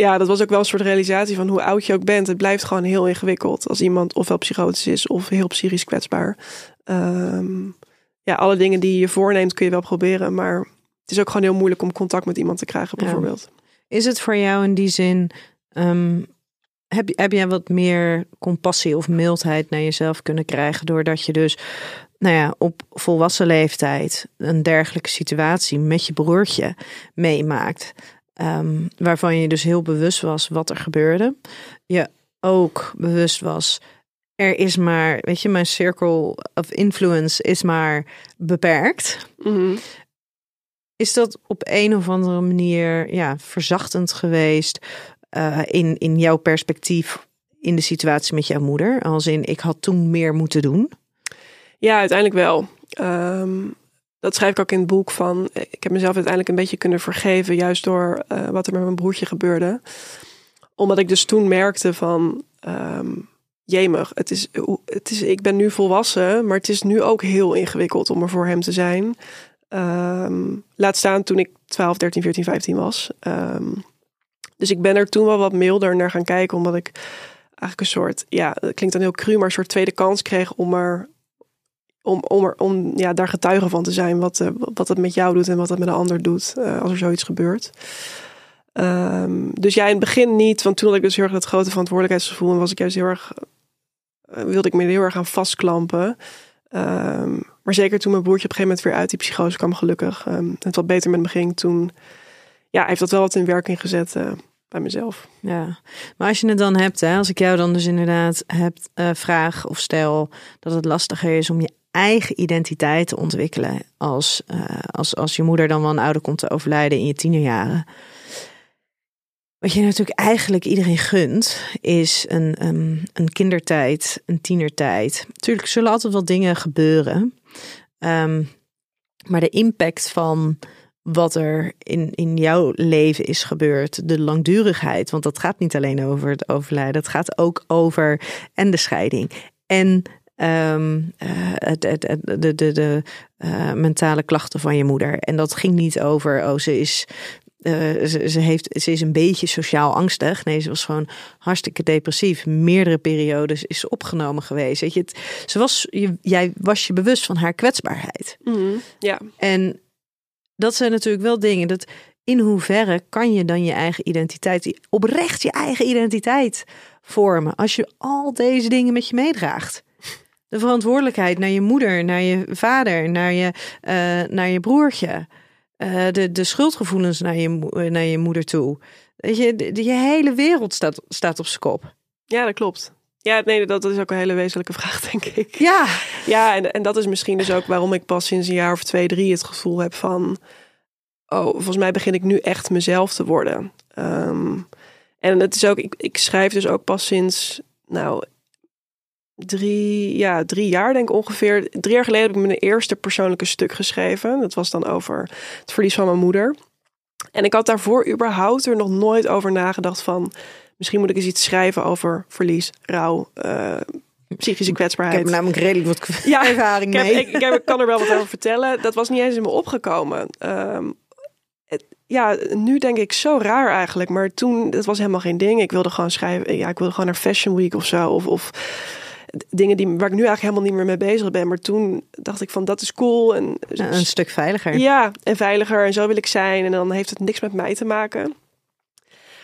ja, dat was ook wel een soort realisatie van hoe oud je ook bent. Het blijft gewoon heel ingewikkeld als iemand ofwel psychotisch is of heel psychisch kwetsbaar. Um, ja, alle dingen die je voorneemt kun je wel proberen, maar het is ook gewoon heel moeilijk om contact met iemand te krijgen, bijvoorbeeld. Ja. Is het voor jou in die zin, um, heb, heb jij wat meer compassie of mildheid naar jezelf kunnen krijgen, doordat je dus, nou ja, op volwassen leeftijd een dergelijke situatie met je broertje meemaakt, um, waarvan je dus heel bewust was wat er gebeurde, je ook bewust was er is maar, weet je, mijn circle of influence is maar beperkt. Mm -hmm. Is dat op een of andere manier ja, verzachtend geweest uh, in, in jouw perspectief in de situatie met jouw moeder? Als in, ik had toen meer moeten doen? Ja, uiteindelijk wel. Um, dat schrijf ik ook in het boek van. Ik heb mezelf uiteindelijk een beetje kunnen vergeven, juist door uh, wat er met mijn broertje gebeurde. Omdat ik dus toen merkte van. Um, jemig, het is, het is, ik ben nu volwassen, maar het is nu ook heel ingewikkeld om er voor hem te zijn. Um, laat staan toen ik 12, 13, 14, 15 was. Um, dus ik ben er toen wel wat milder naar gaan kijken, omdat ik eigenlijk een soort, ja, dat klinkt dan heel cru, maar een soort tweede kans kreeg om er, om, om, er, om ja, daar getuige van te zijn wat, uh, wat het met jou doet en wat het met een ander doet uh, als er zoiets gebeurt. Um, dus ja, in het begin niet, want toen had ik dus heel erg dat grote verantwoordelijkheidsgevoel en was ik juist heel erg wilde ik me heel erg aan vastklampen. Um, maar zeker toen mijn broertje op een gegeven moment weer uit die psychose kwam, gelukkig. Um, het wat beter met me ging toen. Ja, heeft dat wel wat in werking gezet bij mezelf. Ja, maar als je het dan hebt, hè, als ik jou dan dus inderdaad heb, vraag of stel dat het lastiger is om je eigen identiteit te ontwikkelen als, uh, als, als je moeder dan wel een ouder komt te overlijden in je tienerjaren. Wat je natuurlijk eigenlijk iedereen gunt, is een, um, een kindertijd, een tienertijd. Natuurlijk zullen altijd wel dingen gebeuren. Um, maar de impact van wat er in, in jouw leven is gebeurd, de langdurigheid, want dat gaat niet alleen over het overlijden, het gaat ook over en de scheiding en um, uh, het, het, het, de, de, de uh, mentale klachten van je moeder. En dat ging niet over, oh, ze is uh, ze, ze, heeft, ze is een beetje sociaal angstig. Nee, ze was gewoon hartstikke depressief. Meerdere periodes is ze opgenomen geweest. Weet je, het, ze was, je, jij was je bewust van haar kwetsbaarheid. Mm, ja. En dat zijn natuurlijk wel dingen. Dat in hoeverre kan je dan je eigen identiteit, oprecht je eigen identiteit vormen. Als je al deze dingen met je meedraagt. De verantwoordelijkheid naar je moeder, naar je vader, naar je, uh, naar je broertje. Uh, de, de schuldgevoelens naar je, naar je moeder toe. Weet je, de, de, je hele wereld staat, staat op zijn kop. Ja, dat klopt. Ja, nee, dat is ook een hele wezenlijke vraag, denk ik. Ja. Ja, en, en dat is misschien dus ook waarom ik pas sinds een jaar of twee, drie het gevoel heb van... Oh, volgens mij begin ik nu echt mezelf te worden. Ehm, en het is ook, ik, ik schrijf dus ook pas sinds, nou, drie, ja, drie jaar denk ik ongeveer. Drie jaar geleden heb ik mijn eerste persoonlijke stuk geschreven. Dat was dan over het verlies van mijn moeder. En ik had daarvoor überhaupt er nog nooit over nagedacht van... misschien moet ik eens iets schrijven over verlies, rouw, uh, psychische kwetsbaarheid. Ik heb namelijk redelijk wat ja, ervaring ik mee. ik, ik, heb, ik, kan er wel wat over vertellen. Dat was niet eens in me opgekomen. Um, het, ja, nu denk ik zo raar eigenlijk. Maar toen, dat was helemaal geen ding. Ik wilde gewoon schrijven. Ja, ik wilde gewoon naar Fashion Week of zo. Of, of dingen die, waar ik nu eigenlijk helemaal niet meer mee bezig ben. Maar toen dacht ik van dat is cool. En, een stuk veiliger. Ja, en veiliger. En zo wil ik zijn. En dan heeft het niks met mij te maken.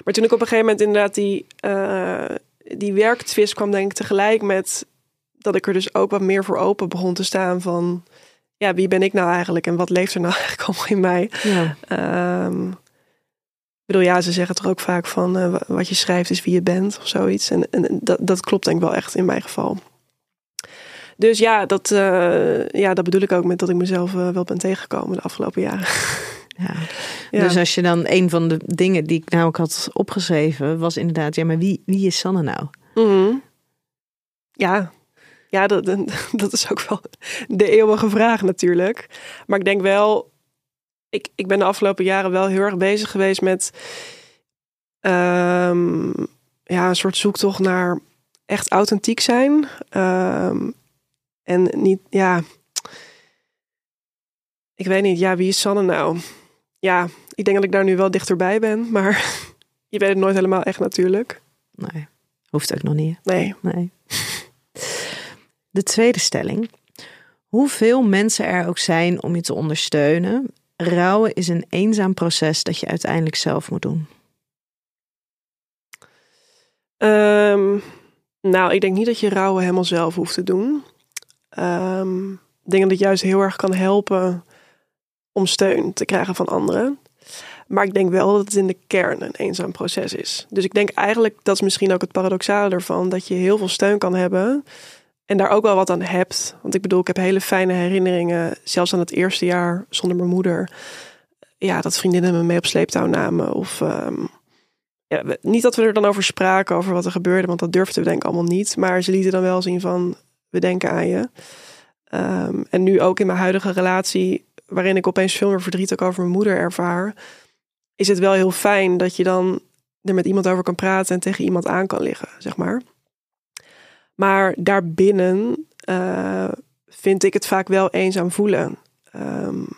Maar toen ik op een gegeven moment inderdaad die, uh, die werktwist kwam, denk ik tegelijk met dat ik er dus ook wat meer voor open begon te staan van ja, wie ben ik nou eigenlijk en wat leeft er nou eigenlijk allemaal in mij? Ja. Um, ik bedoel, ja, ze zeggen toch ook vaak van uh, wat je schrijft is wie je bent of zoiets. En, en dat, dat klopt denk ik wel echt in mijn geval. Dus ja, dat, uh, ja, dat bedoel ik ook met dat ik mezelf uh, wel ben tegengekomen de afgelopen jaren. Ja. ja. Dus als je dan een van de dingen die ik nou ook had opgeschreven, was inderdaad, ja, maar wie, wie is Sanne nou? Mm -hmm. Ja, ja, dat, dat is ook wel de eeuwige vraag natuurlijk. Maar ik denk wel, ik, ik ben de afgelopen jaren wel heel erg bezig geweest met um, ja, een soort zoektocht naar echt authentiek zijn. Um, en niet, ja, ik weet niet, ja, wie is Sanne nou? Ja, ik denk dat ik daar nu wel dichterbij ben, maar je weet het nooit helemaal echt natuurlijk. Nee, hoeft ook nog niet. Nee. Nee. De tweede stelling. Hoeveel mensen er ook zijn om je te ondersteunen, rouwen is een eenzaam proces dat je uiteindelijk zelf moet doen. Um, nou, ik denk niet dat je rouwen helemaal zelf hoeft te doen. Um, ik denk dat het juist heel erg kan helpen om steun te krijgen van anderen. Maar ik denk wel dat het in de kern een eenzaam proces is. Dus ik denk eigenlijk, dat is misschien ook het paradoxale ervan, dat je heel veel steun kan hebben en daar ook wel wat aan hebt. Want ik bedoel, ik heb hele fijne herinneringen, zelfs aan het eerste jaar zonder mijn moeder. Ja, dat vriendinnen me mee op sleeptouw namen. Of um, ja, niet dat we er dan over spraken, over wat er gebeurde, want dat durfden we denk ik allemaal niet. Maar ze lieten dan wel zien van, we denken aan je. Um, en nu ook in mijn huidige relatie, waarin ik opeens veel meer verdriet ook over mijn moeder ervaar, is het wel heel fijn dat je dan er met iemand over kan praten en tegen iemand aan kan liggen, zeg maar. Maar daarbinnen uh, vind ik het vaak wel eenzaam voelen. Um,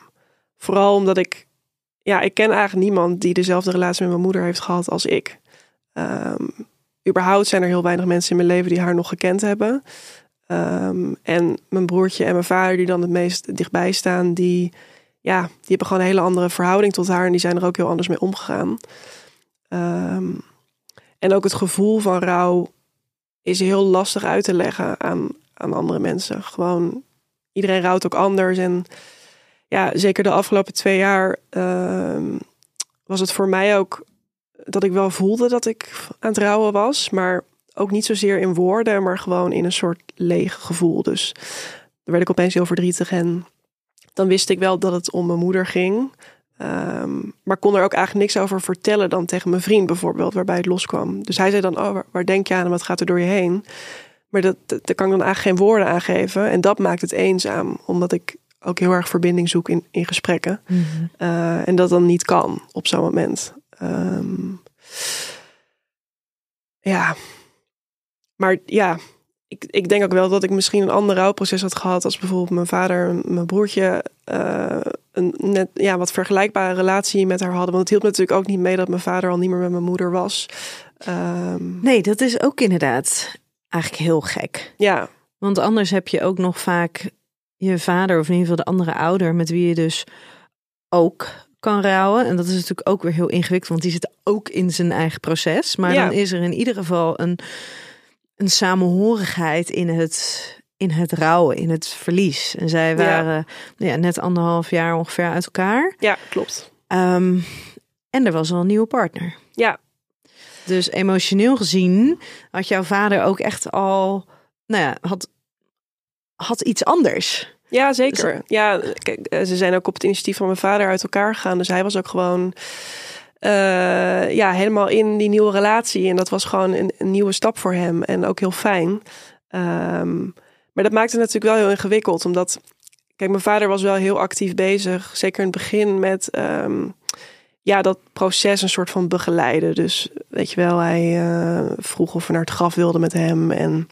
vooral omdat ik, ja, ik ken eigenlijk niemand die dezelfde relatie met mijn moeder heeft gehad als ik. Um, überhaupt zijn er heel weinig mensen in mijn leven die haar nog gekend hebben. Um, en mijn broertje en mijn vader, die dan het meest dichtbij staan, die, ja, die hebben gewoon een hele andere verhouding tot haar en die zijn er ook heel anders mee omgegaan. En ook het gevoel van rouw is heel lastig uit te leggen aan, aan andere mensen. Gewoon, iedereen rouwt ook anders. En ja, zeker de afgelopen twee jaar uh, was het voor mij ook dat ik wel voelde dat ik aan het rouwen was. Maar ook niet zozeer in woorden, maar gewoon in een soort leeg gevoel. Dus dan werd ik opeens heel verdrietig. En dan wist ik wel dat het om mijn moeder ging. Um, maar kon er ook eigenlijk niks over vertellen dan tegen mijn vriend bijvoorbeeld, waarbij het loskwam. Dus hij zei dan, oh, waar, denk je aan en wat gaat er door je heen? Maar dat, dat, daar kan ik dan eigenlijk geen woorden aan geven. En dat maakt het eenzaam, omdat ik ook heel erg verbinding zoek in, in gesprekken. Mm -hmm. uh, en dat dan niet kan op zo'n moment. Um, ja. Maar ja, ik, ik denk ook wel dat ik misschien een ander rouwproces had gehad als bijvoorbeeld mijn vader en mijn broertje uh, een net ja, wat vergelijkbare relatie met haar hadden. Want het hielp natuurlijk ook niet mee dat mijn vader al niet meer met mijn moeder was. Um... Nee, dat is ook inderdaad eigenlijk heel gek. Ja. Want anders heb je ook nog vaak je vader of in ieder geval de andere ouder met wie je dus ook kan rouwen. En dat is natuurlijk ook weer heel ingewikkeld, want die zit ook in zijn eigen proces. Maar ja. dan is er in ieder geval een een samenhorigheid in het, in het rouwen, in het verlies. En zij waren ja. ja net anderhalf jaar ongeveer uit elkaar. Ja, klopt. Um, en er was al een nieuwe partner. Ja. Dus emotioneel gezien had jouw vader ook echt al, nou ja, had, had iets anders. Ja, zeker. Ja, kijk, eh, ze zijn ook op het initiatief van mijn vader uit elkaar gegaan. Dus hij was ook gewoon uh, ja, helemaal in die nieuwe relatie. En dat was gewoon een, nieuwe stap voor hem. En ook heel fijn. Um, maar dat maakte het natuurlijk wel heel ingewikkeld. Omdat, kijk, mijn vader was wel heel actief bezig. Zeker in het begin met um, ja, dat proces een soort van begeleiden. Dus weet je wel, hij uh, vroeg of we naar het graf wilden met hem. En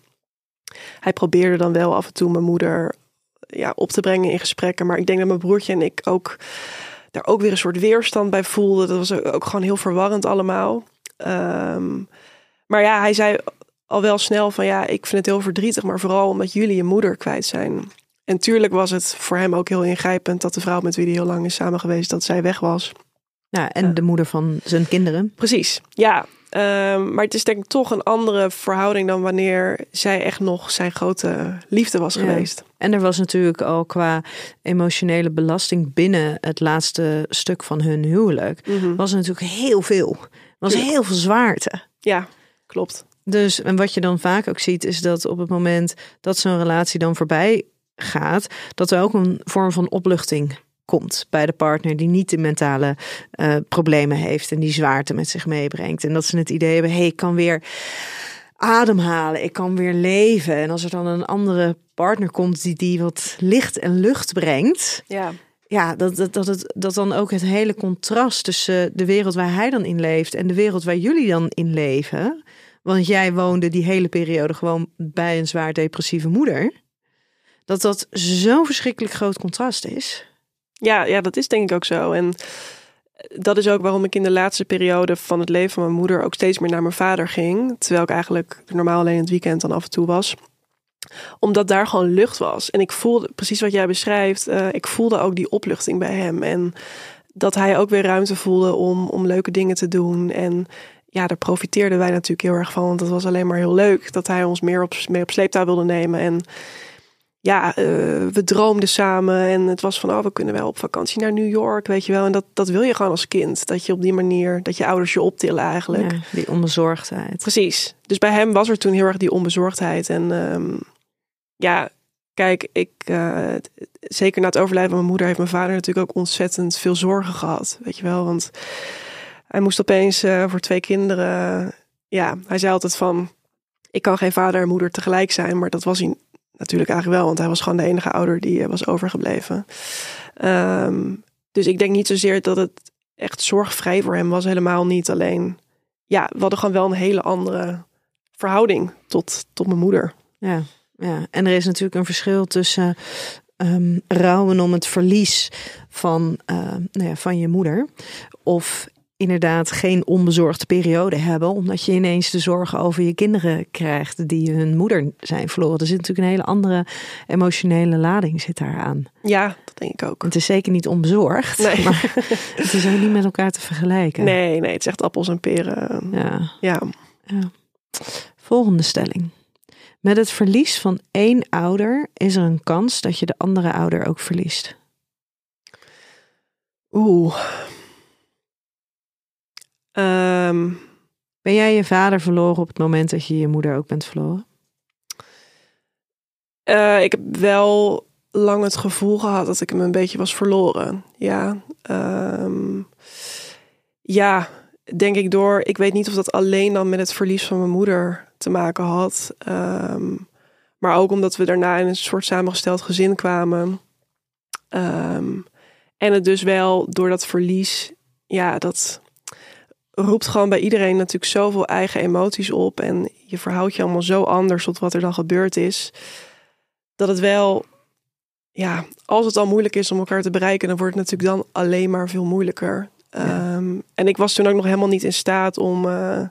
hij probeerde dan wel af en toe mijn moeder ja, op te brengen in gesprekken. Maar ik denk dat mijn broertje en ik ook daar ook weer een soort weerstand bij voelden. Dat was ook gewoon heel verwarrend allemaal. Um, maar ja, hij zei al wel snel van ja, ik vind het heel verdrietig, maar vooral omdat jullie je moeder kwijt zijn. En tuurlijk was het voor hem ook heel ingrijpend dat de vrouw met wie hij heel lang is samen geweest, dat zij weg was. Ja, en de moeder van zijn kinderen. Precies, ja. Um, maar het is denk ik toch een andere verhouding dan wanneer zij echt nog zijn grote liefde was geweest. En er was natuurlijk al qua emotionele belasting binnen het laatste stuk van hun huwelijk. Mm -hmm. Was er natuurlijk heel veel. Was ja. heel veel zwaarte. Ja, klopt. Dus en wat je dan vaak ook ziet, is dat op het moment dat zo'n relatie dan voorbij gaat, dat er ook een vorm van opluchting komt bij de partner die niet de mentale uh, problemen heeft en die zwaarte met zich meebrengt. En dat ze het idee hebben, hé, hey, ik kan weer ademhalen, ik kan weer leven. En als er dan een andere partner komt die die wat licht en lucht brengt, ja. Ja, dat, dat, dat, het, dat dan ook het hele contrast tussen de wereld waar hij dan in leeft en de wereld waar jullie dan in leven. Want jij woonde die hele periode gewoon bij een zwaar depressieve moeder. Dat dat zo'n verschrikkelijk groot contrast is. Ja, ja, dat is denk ik ook zo. En dat is ook waarom ik in de laatste periode van het leven van mijn moeder ook steeds meer naar mijn vader ging. Terwijl ik eigenlijk normaal alleen het weekend dan af en toe was. Omdat daar gewoon lucht was. En ik voelde, precies wat jij beschrijft, uh, ik voelde ook die opluchting bij hem. En dat hij ook weer ruimte voelde om, om leuke dingen te doen. En ja, daar profiteerden wij natuurlijk heel erg van. Want het was alleen maar heel leuk dat hij ons meer op, meer op sleeptouw wilde nemen. En ja, uh, we droomden samen. En het was van, oh, we kunnen wel op vakantie naar New York, weet je wel. En dat, dat wil je gewoon als kind. Dat je op die manier, dat je ouders je optillen eigenlijk. Ja, die onbezorgdheid. Precies. Dus bij hem was er toen heel erg die onbezorgdheid. En um, ja, kijk, ik, uh, zeker na het overlijden van mijn moeder... heeft mijn vader natuurlijk ook ontzettend veel zorgen gehad. Weet je wel, want hij moest opeens uh, voor twee kinderen. Ja, hij zei altijd van. Ik kan geen vader en moeder tegelijk zijn. Maar dat was hij natuurlijk eigenlijk wel. Want hij was gewoon de enige ouder die was overgebleven. Um, dus ik denk niet zozeer dat het echt zorgvrij voor hem was. Helemaal niet. Alleen. Ja, we hadden gewoon wel een hele andere verhouding tot, tot mijn moeder. Ja, ja, en er is natuurlijk een verschil tussen um, rouwen om het verlies van, uh, nou ja, van je moeder. Of inderdaad geen onbezorgde periode hebben, omdat je ineens de zorgen over je kinderen krijgt die hun moeder zijn verloren. Er zit natuurlijk een hele andere emotionele lading zit daaraan. Ja, dat denk ik ook. Het is zeker niet onbezorgd, nee. maar het is ook niet met elkaar te vergelijken. Nee, nee, het is echt appels en peren. Ja. ja. ja. Volgende stelling. Met het verlies van één ouder is er een kans dat je de andere ouder ook verliest. Oeh. Um, ben jij je vader verloren op het moment dat je je moeder ook bent verloren? Uh, ik heb wel lang het gevoel gehad dat ik hem een beetje was verloren. Ja. Um, ja, denk ik door. Ik weet niet of dat alleen dan met het verlies van mijn moeder te maken had. Um, maar ook omdat we daarna in een soort samengesteld gezin kwamen. En het dus wel door dat verlies, ja, dat roept gewoon bij iedereen natuurlijk zoveel eigen emoties op. En je verhoudt je allemaal zo anders tot wat er dan gebeurd is. Dat het wel, ja, als het al moeilijk is om elkaar te bereiken, dan wordt het natuurlijk dan alleen maar veel moeilijker. Ja. Um, en ik was toen ook nog helemaal niet in staat om uh,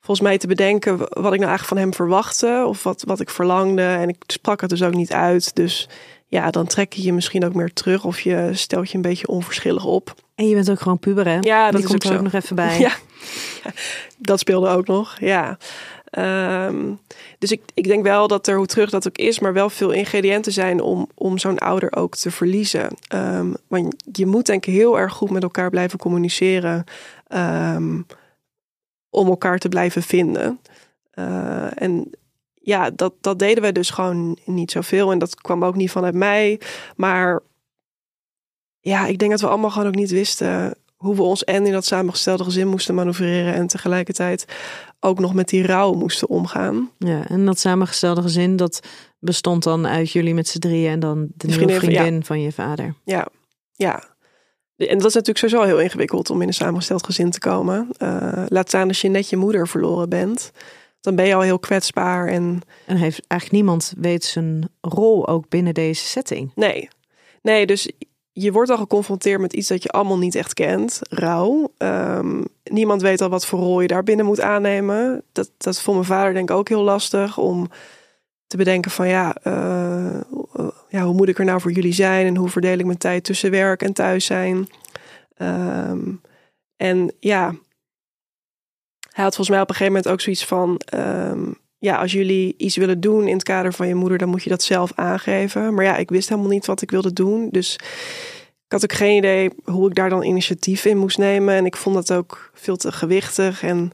volgens mij te bedenken wat ik nou eigenlijk van hem verwachtte. Of wat, wat ik verlangde. En ik sprak het dus ook niet uit. Dus ja, dan trek je je misschien ook meer terug. Of je stelt je een beetje onverschillig op. En je bent ook gewoon puber, hè? Ja, dat Die komt is er ook nog even bij. Ja. dat speelde ook nog, ja. Um, dus ik, ik denk wel dat er, hoe terug dat ook is, maar wel veel ingrediënten zijn om, om zo'n ouder ook te verliezen. Um, want je moet denk ik heel erg goed met elkaar blijven communiceren. Um, om elkaar te blijven vinden. Uh, en ja, dat, dat deden we dus gewoon niet zoveel. En dat kwam ook niet vanuit mij. Maar ja, ik denk dat we allemaal gewoon ook niet wisten hoe we ons en in dat samengestelde gezin moesten manoeuvreren. En tegelijkertijd ook nog met die rouw moesten omgaan. Ja, en dat samengestelde gezin, dat bestond dan uit jullie met z'n drieën en dan de vriendin, vriendin van je vader. Ja, ja. En dat is natuurlijk sowieso heel ingewikkeld om in een samengesteld gezin te komen. Uh, laat staan als je net je moeder verloren bent. Dan ben je al heel kwetsbaar. En, en heeft eigenlijk niemand weet zijn rol ook binnen deze setting. Nee. Nee, dus je wordt al geconfronteerd met iets dat je allemaal niet echt kent. Rouw. Um, niemand weet al wat voor rol je daar binnen moet aannemen. Dat, dat voor mijn vader denk ik ook heel lastig om te bedenken van ja, uh, ja, hoe moet ik er nou voor jullie zijn en hoe verdeel ik mijn tijd tussen werk en thuis zijn. Um, en ja, hij had volgens mij op een gegeven moment ook zoiets van, um, ja, als jullie iets willen doen in het kader van je moeder, dan moet je dat zelf aangeven. Maar ja, ik wist helemaal niet wat ik wilde doen, dus ik had ook geen idee hoe ik daar dan initiatief in moest nemen. En ik vond dat ook veel te gewichtig. En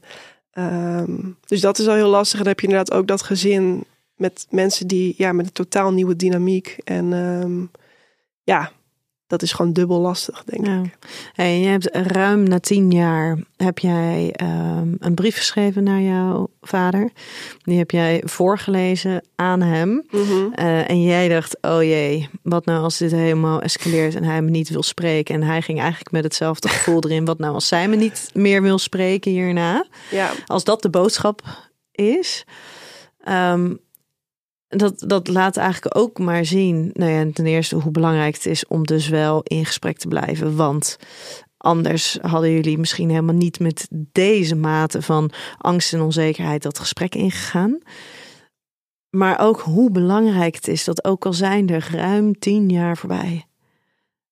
um, dus dat is al heel lastig. En dan heb je inderdaad ook dat gezin met mensen die ja, met een totaal nieuwe dynamiek. En um, ja, dat is gewoon dubbel lastig, denk ik. Hey, je hebt ruim na tien jaar heb jij um, een brief geschreven naar jouw vader. Die heb jij voorgelezen aan hem. Mm -hmm. uh, en jij dacht, oh jee, wat nou als dit helemaal escaleert en hij me niet wil spreken. En hij ging eigenlijk met hetzelfde gevoel erin. Wat nou als zij me niet meer wil spreken hierna? Ja. Als dat de boodschap is. Um, dat, dat laat eigenlijk ook maar zien, nou ja, ten eerste hoe belangrijk het is om dus wel in gesprek te blijven. Want anders hadden jullie misschien helemaal niet met deze mate van angst en onzekerheid dat gesprek ingegaan. Maar ook hoe belangrijk het is dat ook al zijn er ruim tien jaar voorbij,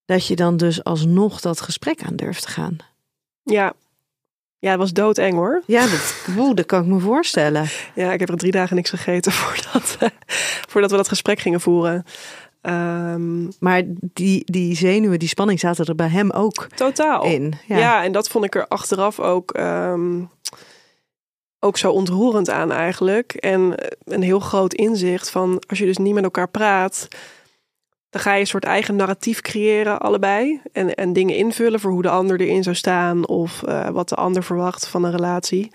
dat je dan dus alsnog dat gesprek aan durft te gaan. Ja, ja, het was doodeng hoor. Ja, dat, woe, dat kan ik me voorstellen. Ja, ik heb er drie dagen niks gegeten voordat, voordat we dat gesprek gingen voeren. Um, maar die, die zenuwen, die spanning zaten er bij hem ook totaal in. Ja, ja en dat vond ik er achteraf ook, um, ook zo ontroerend aan eigenlijk. En een heel groot inzicht van als je dus niet met elkaar praat dan ga je een soort eigen narratief creëren, allebei. En, en dingen invullen voor hoe de ander erin zou staan. Of uh, wat de ander verwacht van een relatie.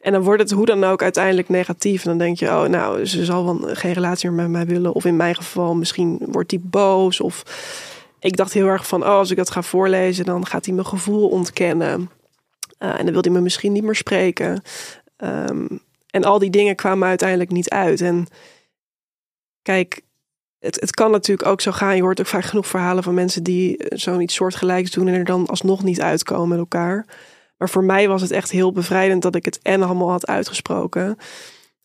En dan wordt het hoe dan ook uiteindelijk negatief. En dan denk je, oh, nou, ze zal wel geen relatie meer met mij willen. Of in mijn geval, misschien wordt hij boos. Of ik dacht heel erg van, oh, als ik dat ga voorlezen, dan gaat hij mijn gevoel ontkennen. Uh, en dan wil hij me misschien niet meer spreken. Um, en al die dingen kwamen uiteindelijk niet uit. En kijk, het, het kan natuurlijk ook zo gaan. Je hoort ook vaak genoeg verhalen van mensen die eh, zoiets soortgelijks doen en er dan alsnog niet uitkomen met elkaar. Maar voor mij was het echt heel bevrijdend dat ik het en allemaal had uitgesproken.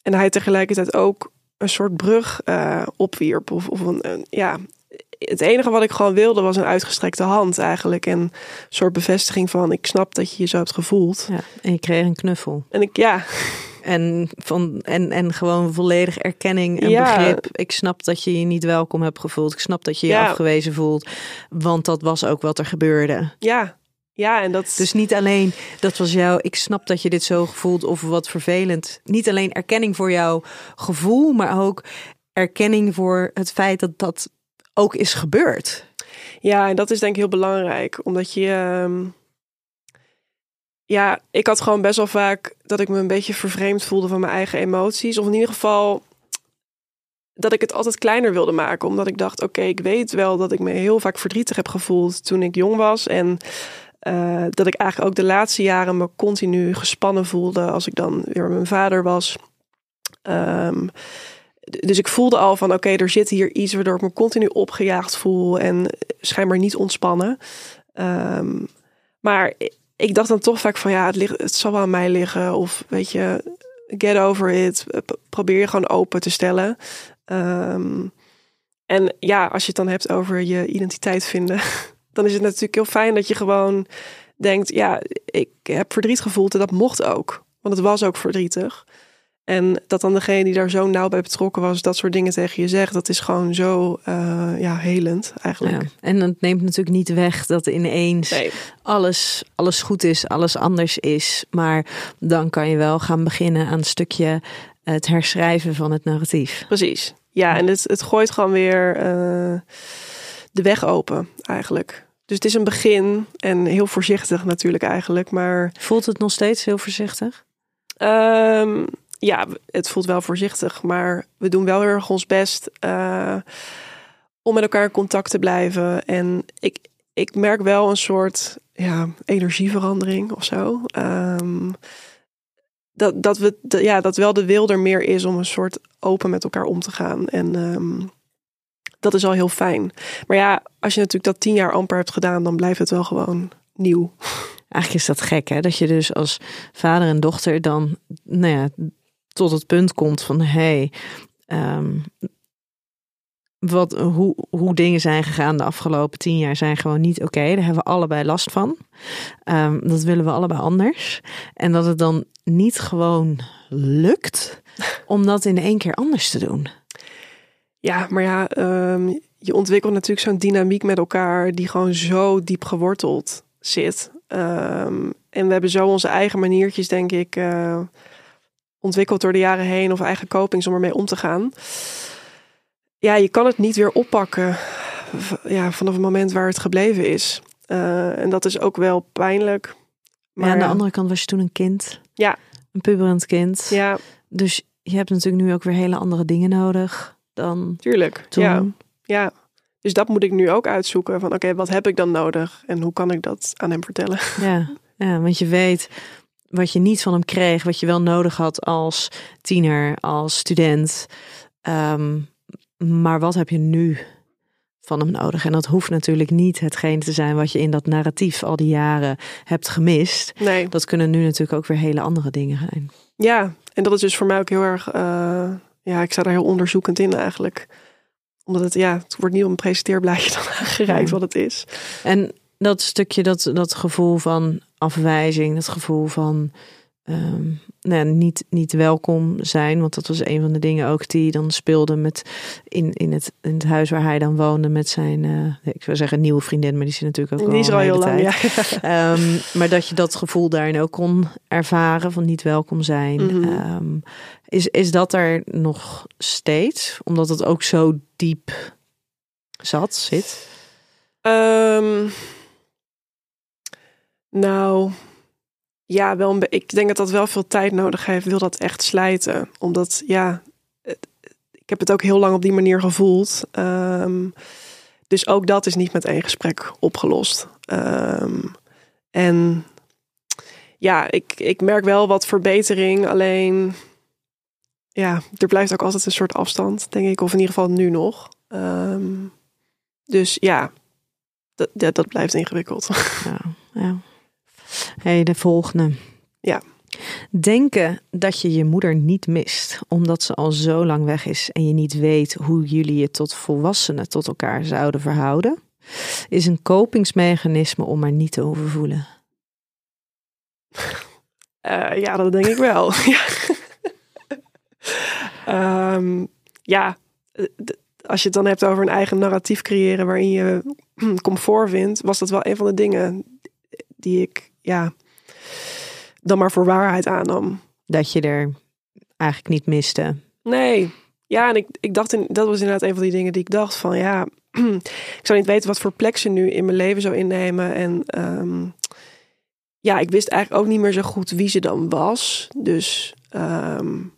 En hij tegelijkertijd ook een soort brug uh, opwierp. Of, of een, ja, het enige wat ik gewoon wilde was een uitgestrekte hand eigenlijk. En een soort bevestiging van ik snap dat je je zo hebt gevoeld. Ja, en je kreeg een knuffel. En ik, ja, en, van, en, en gewoon volledig erkenning en begrip. Ik snap dat je je niet welkom hebt gevoeld. Ik snap dat je je afgewezen voelt. Want dat was ook wat er gebeurde. Ja, ja, en dat. Dus niet alleen dat was jouw. Ik snap dat je dit zo gevoeld of wat vervelend. Niet alleen erkenning voor jouw gevoel, maar ook erkenning voor het feit dat dat ook is gebeurd. Ja, en dat is denk ik heel belangrijk, omdat je. Ehm, ja, ik had gewoon best wel vaak dat ik me een beetje vervreemd voelde van mijn eigen emoties. Of in ieder geval dat ik het altijd kleiner wilde maken. Omdat ik dacht, oké, ik weet wel dat ik me heel vaak verdrietig heb gevoeld toen ik jong was. En uh, dat ik eigenlijk ook de laatste jaren me continu gespannen voelde als ik dan weer mijn vader was. Um, dus ik voelde al van oké, er zit hier iets waardoor ik me continu opgejaagd voel en schijnbaar niet ontspannen. Um, maar ik dacht dan toch vaak van ja, het, ligt, het zal wel aan mij liggen. Of weet je, get over it. Probeer je gewoon open te stellen. Um, en ja, als je het dan hebt over je identiteit vinden, dan is het natuurlijk heel fijn dat je gewoon denkt: ja, ik heb verdriet gevoeld en dat mocht ook. Want het was ook verdrietig. En dat dan degene die daar zo nauw bij betrokken was, dat soort dingen tegen je zegt, dat is gewoon zo uh, ja, helend eigenlijk. Ja, en het neemt natuurlijk niet weg dat ineens nee. alles, alles goed is, alles anders is. Maar dan kan je wel gaan beginnen aan een stukje het herschrijven van het narratief. Precies. Ja, en het, het gooit gewoon weer uh, de weg open eigenlijk. Dus het is een begin en heel voorzichtig natuurlijk eigenlijk. Maar voelt het nog steeds heel voorzichtig? Um, ja, het voelt wel voorzichtig, maar we doen wel heel erg ons best uh, om met elkaar in contact te blijven. En ik, ik merk wel een soort ja, energieverandering of zo. Um, dat, dat, we, ja, dat wel de wil er meer is om een soort open met elkaar om te gaan. En um, dat is al heel fijn. Maar ja, als je natuurlijk dat tien jaar amper hebt gedaan, dan blijft het wel gewoon nieuw. Eigenlijk is dat gek, hè? Dat je dus als vader en dochter dan, nou ja, tot het punt komt van hey, um, wat, hoe, hoe dingen zijn gegaan de afgelopen tien jaar zijn gewoon niet oké. Daar hebben we allebei last van. Um, dat willen we allebei anders. En dat het dan niet gewoon lukt om dat in één keer anders te doen. Ja, maar ja, um, je ontwikkelt natuurlijk zo'n dynamiek met elkaar die gewoon zo diep geworteld zit. Um, en we hebben zo onze eigen maniertjes, denk ik, uh, ontwikkeld door de jaren heen of eigen copings om ermee om te gaan. Ja, je kan het niet weer oppakken ja, vanaf het moment waar het gebleven is. Uh, en dat is ook wel pijnlijk. Maar ja, aan de andere kant was je toen een kind. Ja. Een puberend kind. Ja. Dus je hebt natuurlijk nu ook weer hele andere dingen nodig dan Tuurlijk, toen. ja. Ja, dus dat moet ik nu ook uitzoeken. Van oké, wat heb ik dan nodig? En hoe kan ik dat aan hem vertellen? Ja, ja want je weet wat je niet van hem kreeg, wat je wel nodig had als tiener, als student. Um, maar wat heb je nu van hem nodig? En dat hoeft natuurlijk niet hetgeen te zijn wat je in dat narratief al die jaren hebt gemist. Nee. Dat kunnen nu natuurlijk ook weer hele andere dingen zijn. Ja, en dat is dus voor mij ook heel erg. Uh, ja, ik sta daar heel onderzoekend in eigenlijk. Omdat het, ja, het wordt niet op een presenteerblaadje dan aangereikt ja. wat het is. En dat stukje, dat, dat gevoel van afwijzing, dat gevoel van um, nou ja, niet, niet welkom zijn. Want dat was een van de dingen ook die dan speelde met in, in, het, in het huis waar hij dan woonde met zijn, uh, ik zou zeggen nieuwe vriendin, maar die is natuurlijk ook die is al heel lang. Ja. um, maar dat je dat gevoel daarin ook kon ervaren van niet welkom zijn. Mm -hmm. um, is, is dat er nog steeds? Omdat het ook zo diep zat, zit? Nou, ja, wel ik denk dat dat wel veel tijd nodig heeft. Wil dat echt slijten? Omdat, ja, ik heb het ook heel lang op die manier gevoeld. Um, dus ook dat is niet met één gesprek opgelost. Um, en ja, ik, ik merk wel wat verbetering. Alleen, ja, er blijft ook altijd een soort afstand, denk ik. Of in ieder geval nu nog. Um, dus ja, dat, dat, dat blijft ingewikkeld. Ja, ja. Hey, de volgende. Ja. Denken dat je je moeder niet mist, omdat ze al zo lang weg is en je niet weet hoe jullie je tot volwassenen tot elkaar zouden verhouden, is een kopingsmechanisme om maar niet te overvoelen. Uh, ja, dat denk ik wel. ja. um, ja, als je het dan hebt over een eigen narratief creëren waarin je comfort vindt, was dat wel een van de dingen die ik ja, dan maar voor waarheid aannam. Dat je er eigenlijk niet miste. Nee. Ja, en ik, ik dacht, in, dat was inderdaad een van die dingen die ik dacht van ja, ik zou niet weten wat voor plek ze nu in mijn leven zou innemen. En um, ja, ik wist eigenlijk ook niet meer zo goed wie ze dan was. Dus um,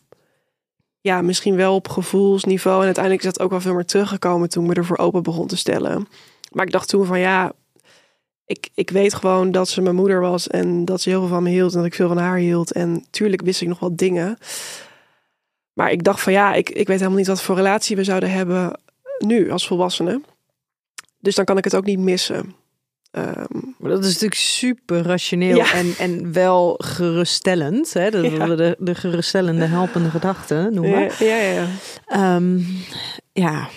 ja, misschien wel op gevoelsniveau. En uiteindelijk is dat ook wel veel meer teruggekomen toen ik me ervoor open begon te stellen. Maar ik dacht toen van ja, ik, ik weet gewoon dat ze mijn moeder was en dat ze heel veel van me hield en dat ik veel van haar hield. En tuurlijk wist ik nog wat dingen. Maar ik dacht van ja, ik, ik weet helemaal niet wat voor relatie we zouden hebben nu als volwassenen. Dus dan kan ik het ook niet missen. Um, maar dat is natuurlijk super rationeel ja. en, en wel geruststellend. Hè? Dat ja. de, de geruststellende, helpende gedachten noemen. Ja, ja, ja. Um, ja.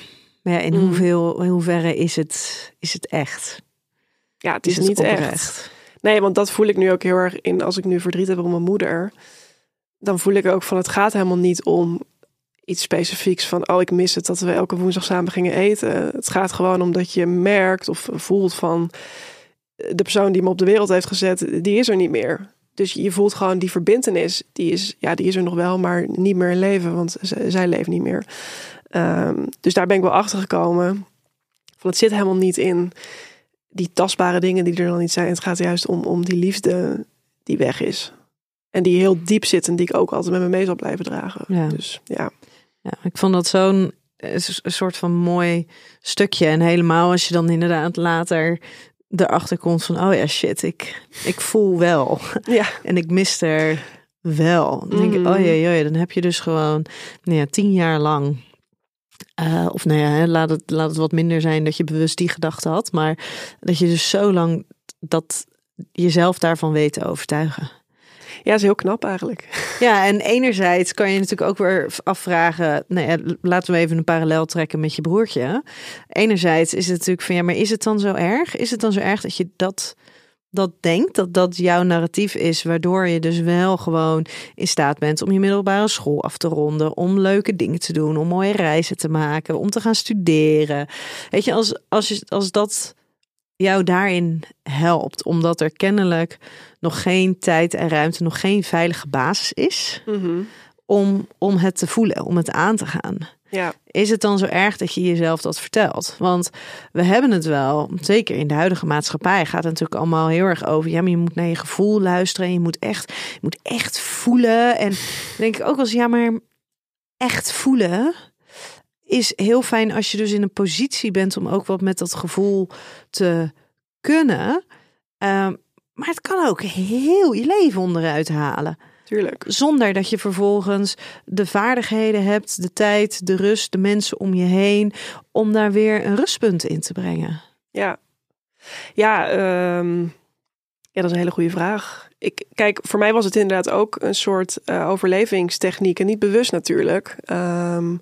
Maar ja, in, mm. hoeveel, in hoeverre is het, is het echt? Ja, het is, niet echt. Nee, want dat voel ik nu ook heel erg in als ik nu verdriet heb om mijn moeder. dan voel ik ook van het gaat helemaal niet om iets specifieks van oh ik mis het dat we elke woensdag samen gingen eten. Het gaat gewoon om dat je merkt of voelt van de persoon die me op de wereld heeft gezet, die is er niet meer. Dus je voelt gewoon die verbindenis, die is, ja, die is er nog wel, maar niet meer in leven, want zij leeft niet meer. Ehm, dus daar ben ik wel achter gekomen. Van het zit helemaal niet in die tastbare dingen die er dan niet zijn. Het gaat juist om, om die liefde die weg is. En die heel diep zit en die ik ook altijd met me mee zal blijven dragen. Ja. Dus ja. ja. Ik vond dat zo'n een soort van mooi stukje. En helemaal als je dan inderdaad later erachter komt van, oh ja, shit, ik, ik voel wel. Ja. en ik mis er wel. Dan denk ik, Mm. oh jee, jee, dan heb je dus gewoon nou ja, tien jaar lang. Eh, of nou ja, laat, het, laat het wat minder zijn dat je bewust die gedachte had. Maar dat je dus zo lang dat jezelf daarvan weet te overtuigen. ja, is heel knap eigenlijk. Ja, en enerzijds kan je natuurlijk ook weer afvragen. Nou ja, laten we even een parallel trekken met je broertje. Enerzijds is het natuurlijk van ja, maar is het dan zo erg? Is het dan zo erg dat je dat, dat denkt, dat dat jouw narratief is, waardoor je dus wel gewoon in staat bent om je middelbare school af te ronden, om leuke dingen te doen, om mooie reizen te maken, om te gaan studeren. Weet je, als, als, je, als dat jou daarin helpt, omdat er kennelijk nog geen tijd en ruimte, nog geen veilige basis is om, om het te voelen, om het aan te gaan. Ja, Is het dan zo erg dat je jezelf dat vertelt? Want we hebben het wel, zeker in de huidige maatschappij gaat het natuurlijk allemaal heel erg over. Ja, maar je moet naar je gevoel luisteren en je moet echt, je moet echt voelen. En denk ik ook eens, ja, maar echt voelen is heel fijn als je dus in een positie bent om ook wat met dat gevoel te kunnen. Ehm, maar het kan ook heel je leven onderuit halen. Tuurlijk. Zonder dat je vervolgens de vaardigheden hebt, de tijd, de rust, de mensen om je heen. om daar weer een rustpunt in te brengen. Ja, ja, ehm, ja, dat is een hele goede vraag. Ik, kijk, voor mij was het inderdaad ook een soort eh, overlevingstechniek. En niet bewust natuurlijk. Ehm,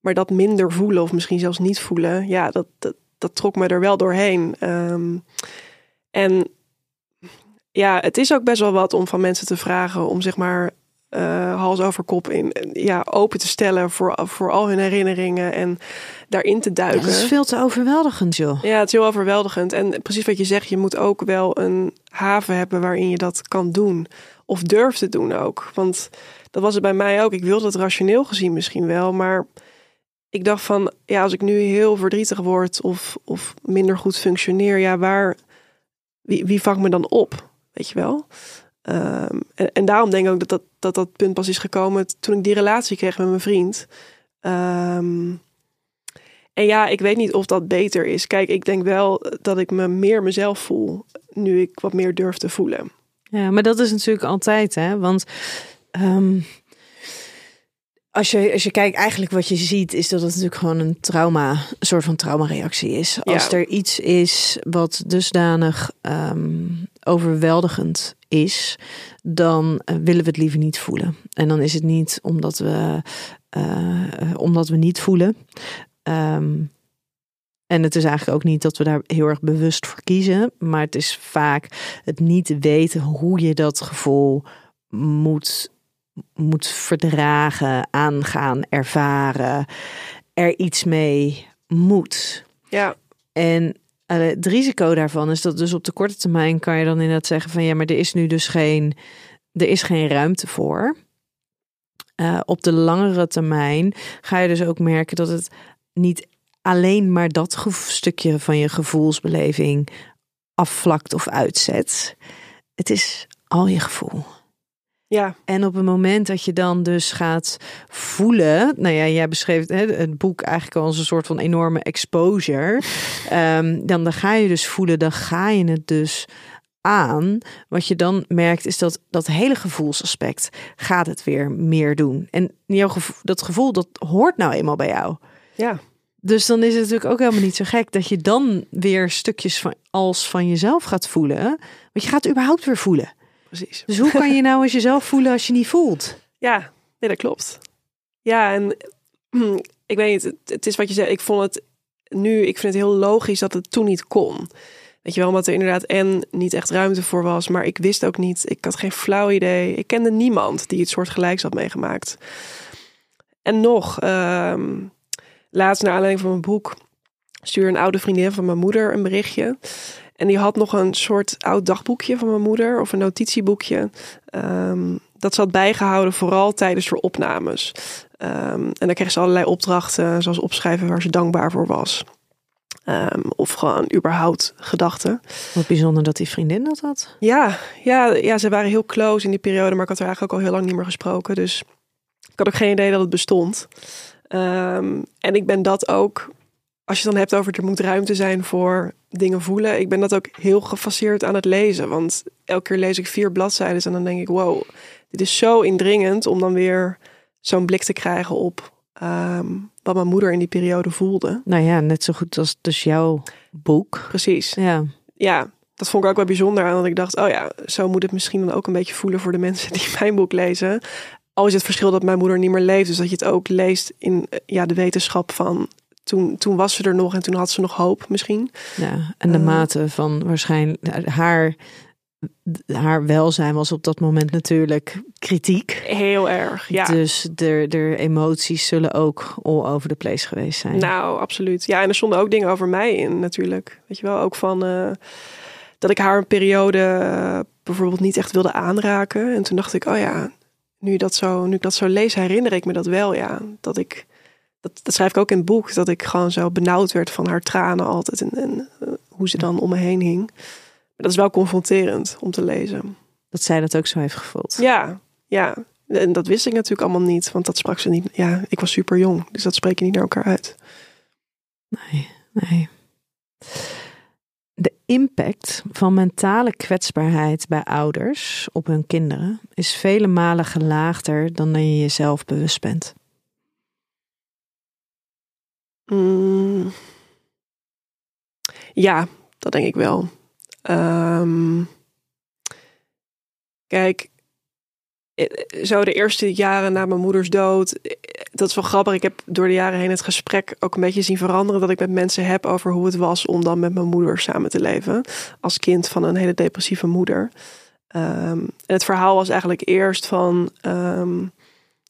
maar dat minder voelen of misschien zelfs niet voelen. Ja, dat, dat, dat trok me er wel doorheen. Ehm, en ja, het is ook best wel wat om van mensen te vragen om zeg maar eh, hals over kop in, ja, open te stellen voor, voor al hun herinneringen en daarin te duiken. dat is veel te overweldigend, joh. Ja, het is heel overweldigend. En precies wat je zegt, je moet ook wel een haven hebben waarin je dat kan doen. Of durft te doen ook. Want dat was het bij mij ook. Ik wilde het rationeel gezien misschien wel. Maar ik dacht van, ja, als ik nu heel verdrietig word of, of minder goed functioneer, ja, waar, wie, wie vangt me dan op? Weet je wel? Ehm, en, daarom denk ik ook dat dat, dat dat punt pas is gekomen toen ik die relatie kreeg met mijn vriend. Ehm, en ja, ik weet niet of dat beter is. Kijk, ik denk wel dat ik me meer mezelf voel nu ik wat meer durf te voelen. Ja, maar dat is natuurlijk altijd, hè? Want ehm, als, je, als je kijkt, eigenlijk wat je ziet, is dat het natuurlijk gewoon een trauma, een soort van traumareactie is. Als er iets is wat dusdanig ehm, overweldigend is, dan eh, willen we het liever niet voelen. En dan is het niet omdat we, eh, omdat we niet voelen. Ehm, en het is eigenlijk ook niet dat we daar heel erg bewust voor kiezen. Maar het is vaak het niet weten hoe je dat gevoel moet, moet verdragen, aangaan, ervaren. Er iets mee moet. Ja, En eh, het risico daarvan is dat dus op de korte termijn kan je dan inderdaad zeggen van ja, maar er is nu dus geen, er is geen ruimte voor. Eh, op de langere termijn ga je dus ook merken dat het niet alleen maar dat stukje van je gevoelsbeleving afvlakt of uitzet. Het is al je gevoel. Ja, En op het moment dat je dan dus gaat voelen, nou ja, jij beschreef het, hè, het boek eigenlijk al als een soort van enorme exposure. Ehm, dan, dan ga je dus voelen, dan ga je het dus aan. Wat je dan merkt is dat dat hele gevoelsaspect gaat het weer meer doen. En jouw gevoel, dat gevoel, dat hoort nou eenmaal bij jou. ja, Dus dan is het natuurlijk ook helemaal niet zo gek dat je dan weer stukjes van, als van jezelf gaat voelen. Want je gaat überhaupt weer voelen. Precies. Dus hoe kan je nou als jezelf voelen als je niet voelt? Ja, nee, dat klopt. Ja, en ik weet niet, het, het is wat je zegt. Ik vond het nu, ik vind het heel logisch dat het toen niet kon. Weet je wel, omdat er inderdaad en niet echt ruimte voor was. Maar ik wist ook niet, ik had geen flauw idee. Ik kende niemand die het soort gelijks had meegemaakt. En nog, ehm, laatst naar aanleiding van mijn boek... stuurde een oude vriendin van mijn moeder een berichtje. En die had nog een soort oud dagboekje van mijn moeder... of een notitieboekje... Ehm, dat had bijgehouden, vooral tijdens haar opnames. Ehm, en dan kreeg ze allerlei opdrachten, zoals opschrijven waar ze dankbaar voor was. Ehm, of gewoon überhaupt gedachten. Wat bijzonder dat die vriendin dat had. Ja, ja, ja, ze waren heel close in die periode, maar ik had haar eigenlijk ook al heel lang niet meer gesproken. Dus ik had ook geen idee dat het bestond. En ik ben dat ook, als je het dan hebt over er moet ruimte zijn voor dingen voelen. Ik ben dat ook heel gefaseerd aan het lezen. Want elke keer lees ik vier bladzijden en dan denk ik, wow, dit is zo indringend om dan weer zo'n blik te krijgen op ehm, wat mijn moeder in die periode voelde. Nou ja, net zo goed als dus jouw boek. Precies. Ja. Ja, dat vond ik ook wel bijzonder aan dat ik dacht, oh ja, zo moet het misschien dan ook een beetje voelen voor de mensen die mijn boek lezen. Al is het verschil dat mijn moeder niet meer leeft, dus dat je het ook leest in eh, ja, de wetenschap van toen, toen was ze er nog en toen had ze nog hoop misschien. Ja, en de Uh, mate van waarschijnlijk haar, haar welzijn was op dat moment natuurlijk kritiek. Heel erg, ja. Dus de, de emoties zullen ook all over the place geweest zijn. Nou, absoluut. Ja, en er stonden ook dingen over mij in natuurlijk. Weet je wel, ook van eh, dat ik haar een periode eh, bijvoorbeeld niet echt wilde aanraken. En toen dacht ik, oh ja, nu, dat zo, nu ik dat zo lees, herinner ik me dat wel, ja. Dat ik, dat, dat schrijf ik ook in het boek, dat ik gewoon zo benauwd werd van haar tranen altijd. En, en eh, hoe ze dan om me heen hing. Maar dat is wel confronterend om te lezen. Dat zij dat ook zo heeft gevoeld. Ja, ja. En dat wist ik natuurlijk allemaal niet, want dat sprak ze niet. Ja, ik was super jong, dus dat spreek je niet naar elkaar uit. Nee, nee. De impact van mentale kwetsbaarheid bij ouders op hun kinderen is vele malen gelaagder dan dan je jezelf bewust bent. Mm. Ja, dat denk ik wel. Ehm, kijk, eh, zo de eerste jaren na mijn moeders dood, eh, dat is wel grappig. Ik heb door de jaren heen het gesprek ook een beetje zien veranderen. Dat ik met mensen heb over hoe het was om dan met mijn moeder samen te leven. Als kind van een hele depressieve moeder. Ehm, en het verhaal was eigenlijk eerst van. ehm,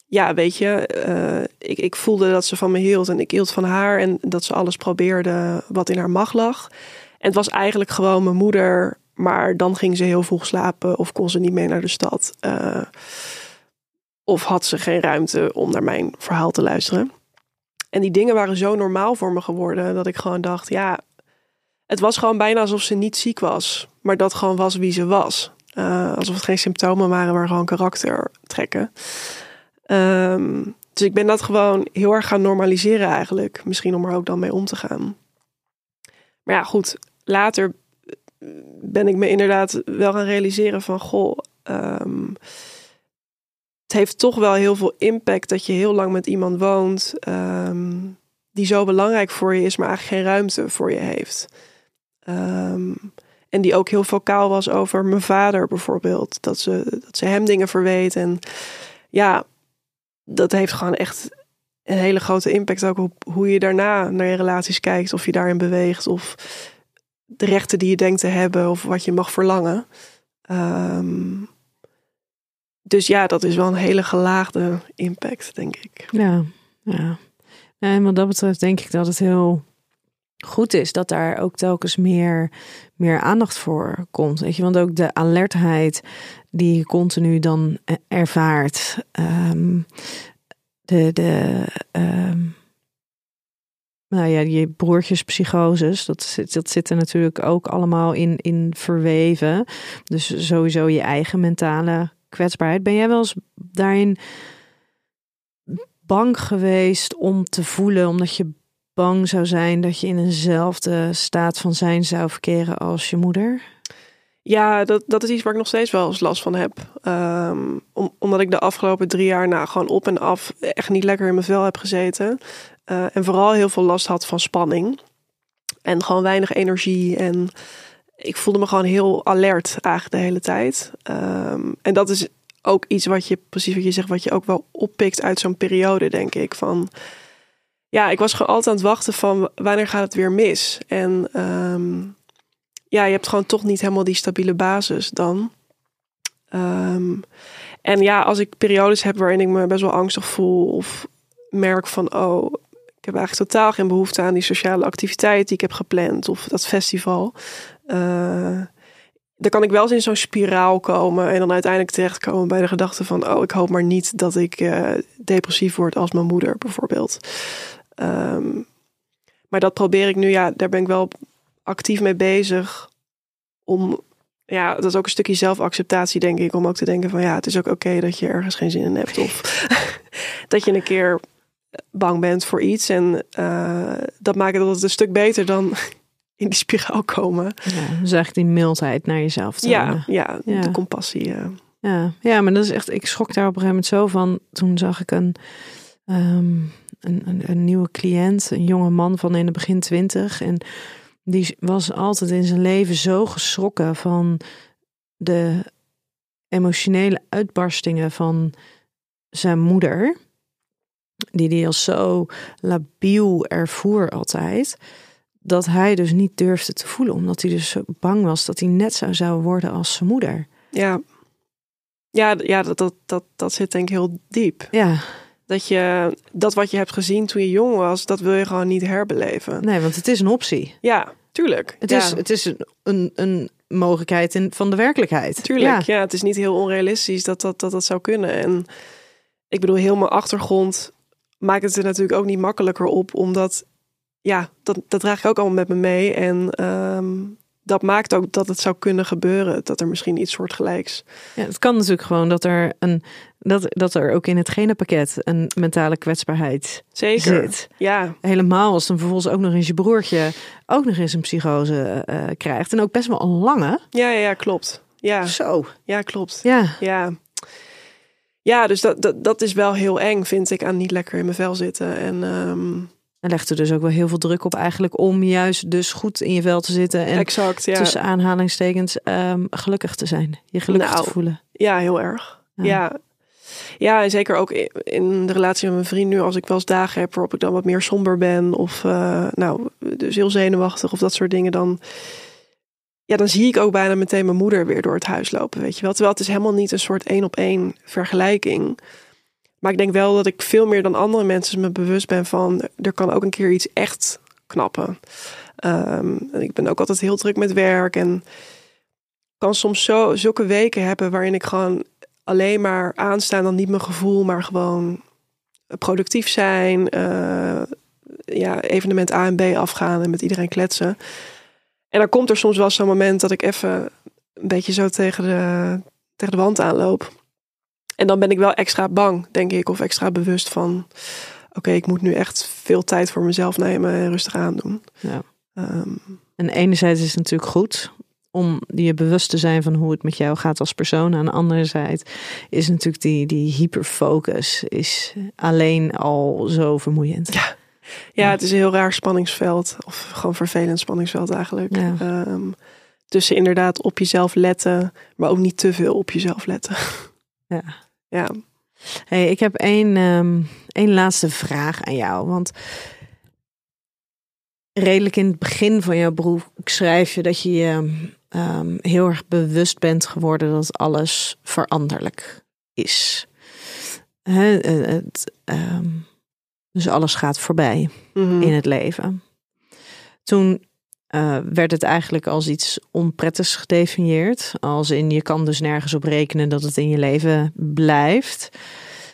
ja, weet je, eh, ik, ik voelde dat ze van me hield en ik hield van haar en dat ze alles probeerde wat in haar macht lag. En het was eigenlijk gewoon mijn moeder, maar dan ging ze heel vroeg slapen of kon ze niet mee naar de stad. Eh, of had ze geen ruimte om naar mijn verhaal te luisteren. En die dingen waren zo normaal voor me geworden dat ik gewoon dacht, ja, het was gewoon bijna alsof ze niet ziek was, maar dat gewoon was wie ze was. Eh, alsof het geen symptomen waren, maar gewoon karaktertrekken. Ehm, dus ik ben dat gewoon heel erg gaan normaliseren eigenlijk. Misschien om er ook dan mee om te gaan. Maar ja, goed. Later ben ik me inderdaad wel gaan realiseren van... Goh, ehm, het heeft toch wel heel veel impact dat je heel lang met iemand woont... ehm, die zo belangrijk voor je is, maar eigenlijk geen ruimte voor je heeft. En die ook heel vocaal was over mijn vader bijvoorbeeld. Dat ze, dat ze hem dingen verweet. En ja, dat heeft gewoon echt een hele grote impact ook op hoe je daarna naar je relaties kijkt. Of je daarin beweegt. Of de rechten die je denkt te hebben. Of wat je mag verlangen. Ehm, dus ja, dat is wel een hele gelaagde impact, denk ik. Ja, ja. En wat dat betreft denk ik dat het heel goed is dat daar ook telkens meer, meer aandacht voor komt. Weet je, want ook de alertheid die je continu dan ervaart. ehm, de, de, ehm, nou ja, je broertjespsychoses, dat zit, dat zit er natuurlijk ook allemaal in, in verweven. Dus sowieso je eigen mentale kwetsbaarheid. Ben jij wel eens daarin bang geweest om te voelen, omdat je bang zou zijn dat je in eenzelfde staat van zijn zou verkeren als je moeder? Ja, dat, dat is iets waar ik nog steeds wel eens last van heb. Ehm, om, omdat ik de afgelopen drie jaar nou, gewoon op en af echt niet lekker in mijn vel heb gezeten. Uh, en vooral heel veel last had van spanning. En gewoon weinig energie. En ik voelde me gewoon heel alert eigenlijk de hele tijd. Um, en dat is ook iets wat je, precies wat je zegt, wat je ook wel oppikt uit zo'n periode, denk ik. Van ja, ik was gewoon altijd aan het wachten van wanneer gaat het weer mis? En um, ja, je hebt gewoon toch niet helemaal die stabiele basis dan. Ehm, en ja, als ik periodes heb waarin ik me best wel angstig voel of merk van, oh, ik heb eigenlijk totaal geen behoefte aan die sociale activiteit die ik heb gepland of dat festival. Uh, dan kan ik wel eens in zo'n spiraal komen en dan uiteindelijk terechtkomen bij de gedachte van, oh, ik hoop maar niet dat ik uh, depressief word als mijn moeder bijvoorbeeld. Um, maar dat probeer ik nu, ja, daar ben ik wel actief mee bezig om ja, dat is ook een stukje zelfacceptatie, denk ik. Om ook te denken van ja, het is ook oké dat je ergens geen zin in hebt. Of dat je een keer bang bent voor iets. En uh, dat maakt het een stuk beter dan in die spiraal komen. Ja, dus eigenlijk die mildheid naar jezelf ja, ja, ja, de compassie. Ja. ja. Ja, maar dat is echt, ik schrok daar op een gegeven moment zo van. Toen zag ik een, um, een, een, een, nieuwe cliënt, een jonge man van in de begin twintig. En die was altijd in zijn leven zo geschrokken van de emotionele uitbarstingen van zijn moeder. Die die als zo labiel ervoer altijd. Dat hij dus niet durfde te voelen. Omdat hij dus zo bang was dat hij net zo zou worden als zijn moeder. Ja, ja, ja dat, dat, dat, dat zit denk ik heel diep. Ja. Dat je dat wat je hebt gezien toen je jong was, dat wil je gewoon niet herbeleven. Nee, want het is een optie. Ja, tuurlijk. Het ja. is, het is een, een mogelijkheid in, van de werkelijkheid. Tuurlijk, ja. ja. Het is niet heel onrealistisch dat dat, dat dat zou kunnen. En ik bedoel, heel mijn achtergrond maakt het er natuurlijk ook niet makkelijker op. Omdat, ja, dat, dat draag ik ook allemaal met me mee. En um, dat maakt ook dat het zou kunnen gebeuren. Dat er misschien iets soortgelijks. Ja, het kan natuurlijk gewoon dat er een dat, dat er ook in het genenpakket een mentale kwetsbaarheid Zeker. zit. Ja. Helemaal als dan vervolgens ook nog eens je broertje ook nog eens een psychose uh, krijgt. En ook best wel een lange. Ja, ja, ja, klopt. Ja. Zo. Ja, klopt. Ja. Ja. Ja, dus dat, dat, dat is wel heel eng, vind ik, aan niet lekker in mijn vel zitten. En um, en legt er dus ook wel heel veel druk op eigenlijk om juist dus goed in je vel te zitten. En exact, ja. tussen aanhalingstekens um, gelukkig te zijn. Je gelukkig nou, te voelen. Ja, heel erg. Ja. ja. ja. en zeker ook in de relatie met mijn vriend nu. Als ik wel eens dagen heb waarop ik dan wat meer somber ben. Of uh, nou, dus heel zenuwachtig of dat soort dingen. Dan, ja, dan zie ik ook bijna meteen mijn moeder weer door het huis lopen. Weet je wel. Terwijl het is helemaal niet een soort één op één vergelijking. Maar ik denk wel dat ik veel meer dan andere mensen me bewust ben van er kan ook een keer iets echt knappen. En ik ben ook altijd heel druk met werk en kan soms zo, zulke weken hebben waarin ik gewoon alleen maar aanstaan dan niet mijn gevoel, maar gewoon productief zijn. Uh, ja, evenement A en B afgaan en met iedereen kletsen. En dan komt er soms wel zo'n moment dat ik even een beetje zo tegen de, tegen de wand aanloop. En dan ben ik wel extra bang, denk ik, of extra bewust van: oké, ik moet nu echt veel tijd voor mezelf nemen en rustig aandoen. Ja. Um, en enerzijds is het natuurlijk goed om je bewust te zijn van hoe het met jou gaat als persoon. Aan de andere zijde is natuurlijk die, die hyperfocus is alleen al zo vermoeiend. Ja. Ja, het is een heel raar spanningsveld. Of gewoon vervelend spanningsveld eigenlijk. Ja. Um, tussen inderdaad op jezelf letten, maar ook niet te veel op jezelf letten. Ja. Ja. Hey, ik heb één, um, één laatste vraag aan jou. Want redelijk in het begin van jouw beroep schrijf je dat je je um, heel erg bewust bent geworden dat alles veranderlijk is. He, het, um, dus alles gaat voorbij Mhm. mm -hmm. in het leven. Toen uh, werd het eigenlijk als iets onprettigs gedefinieerd. Als in je kan dus nergens op rekenen dat het in je leven blijft.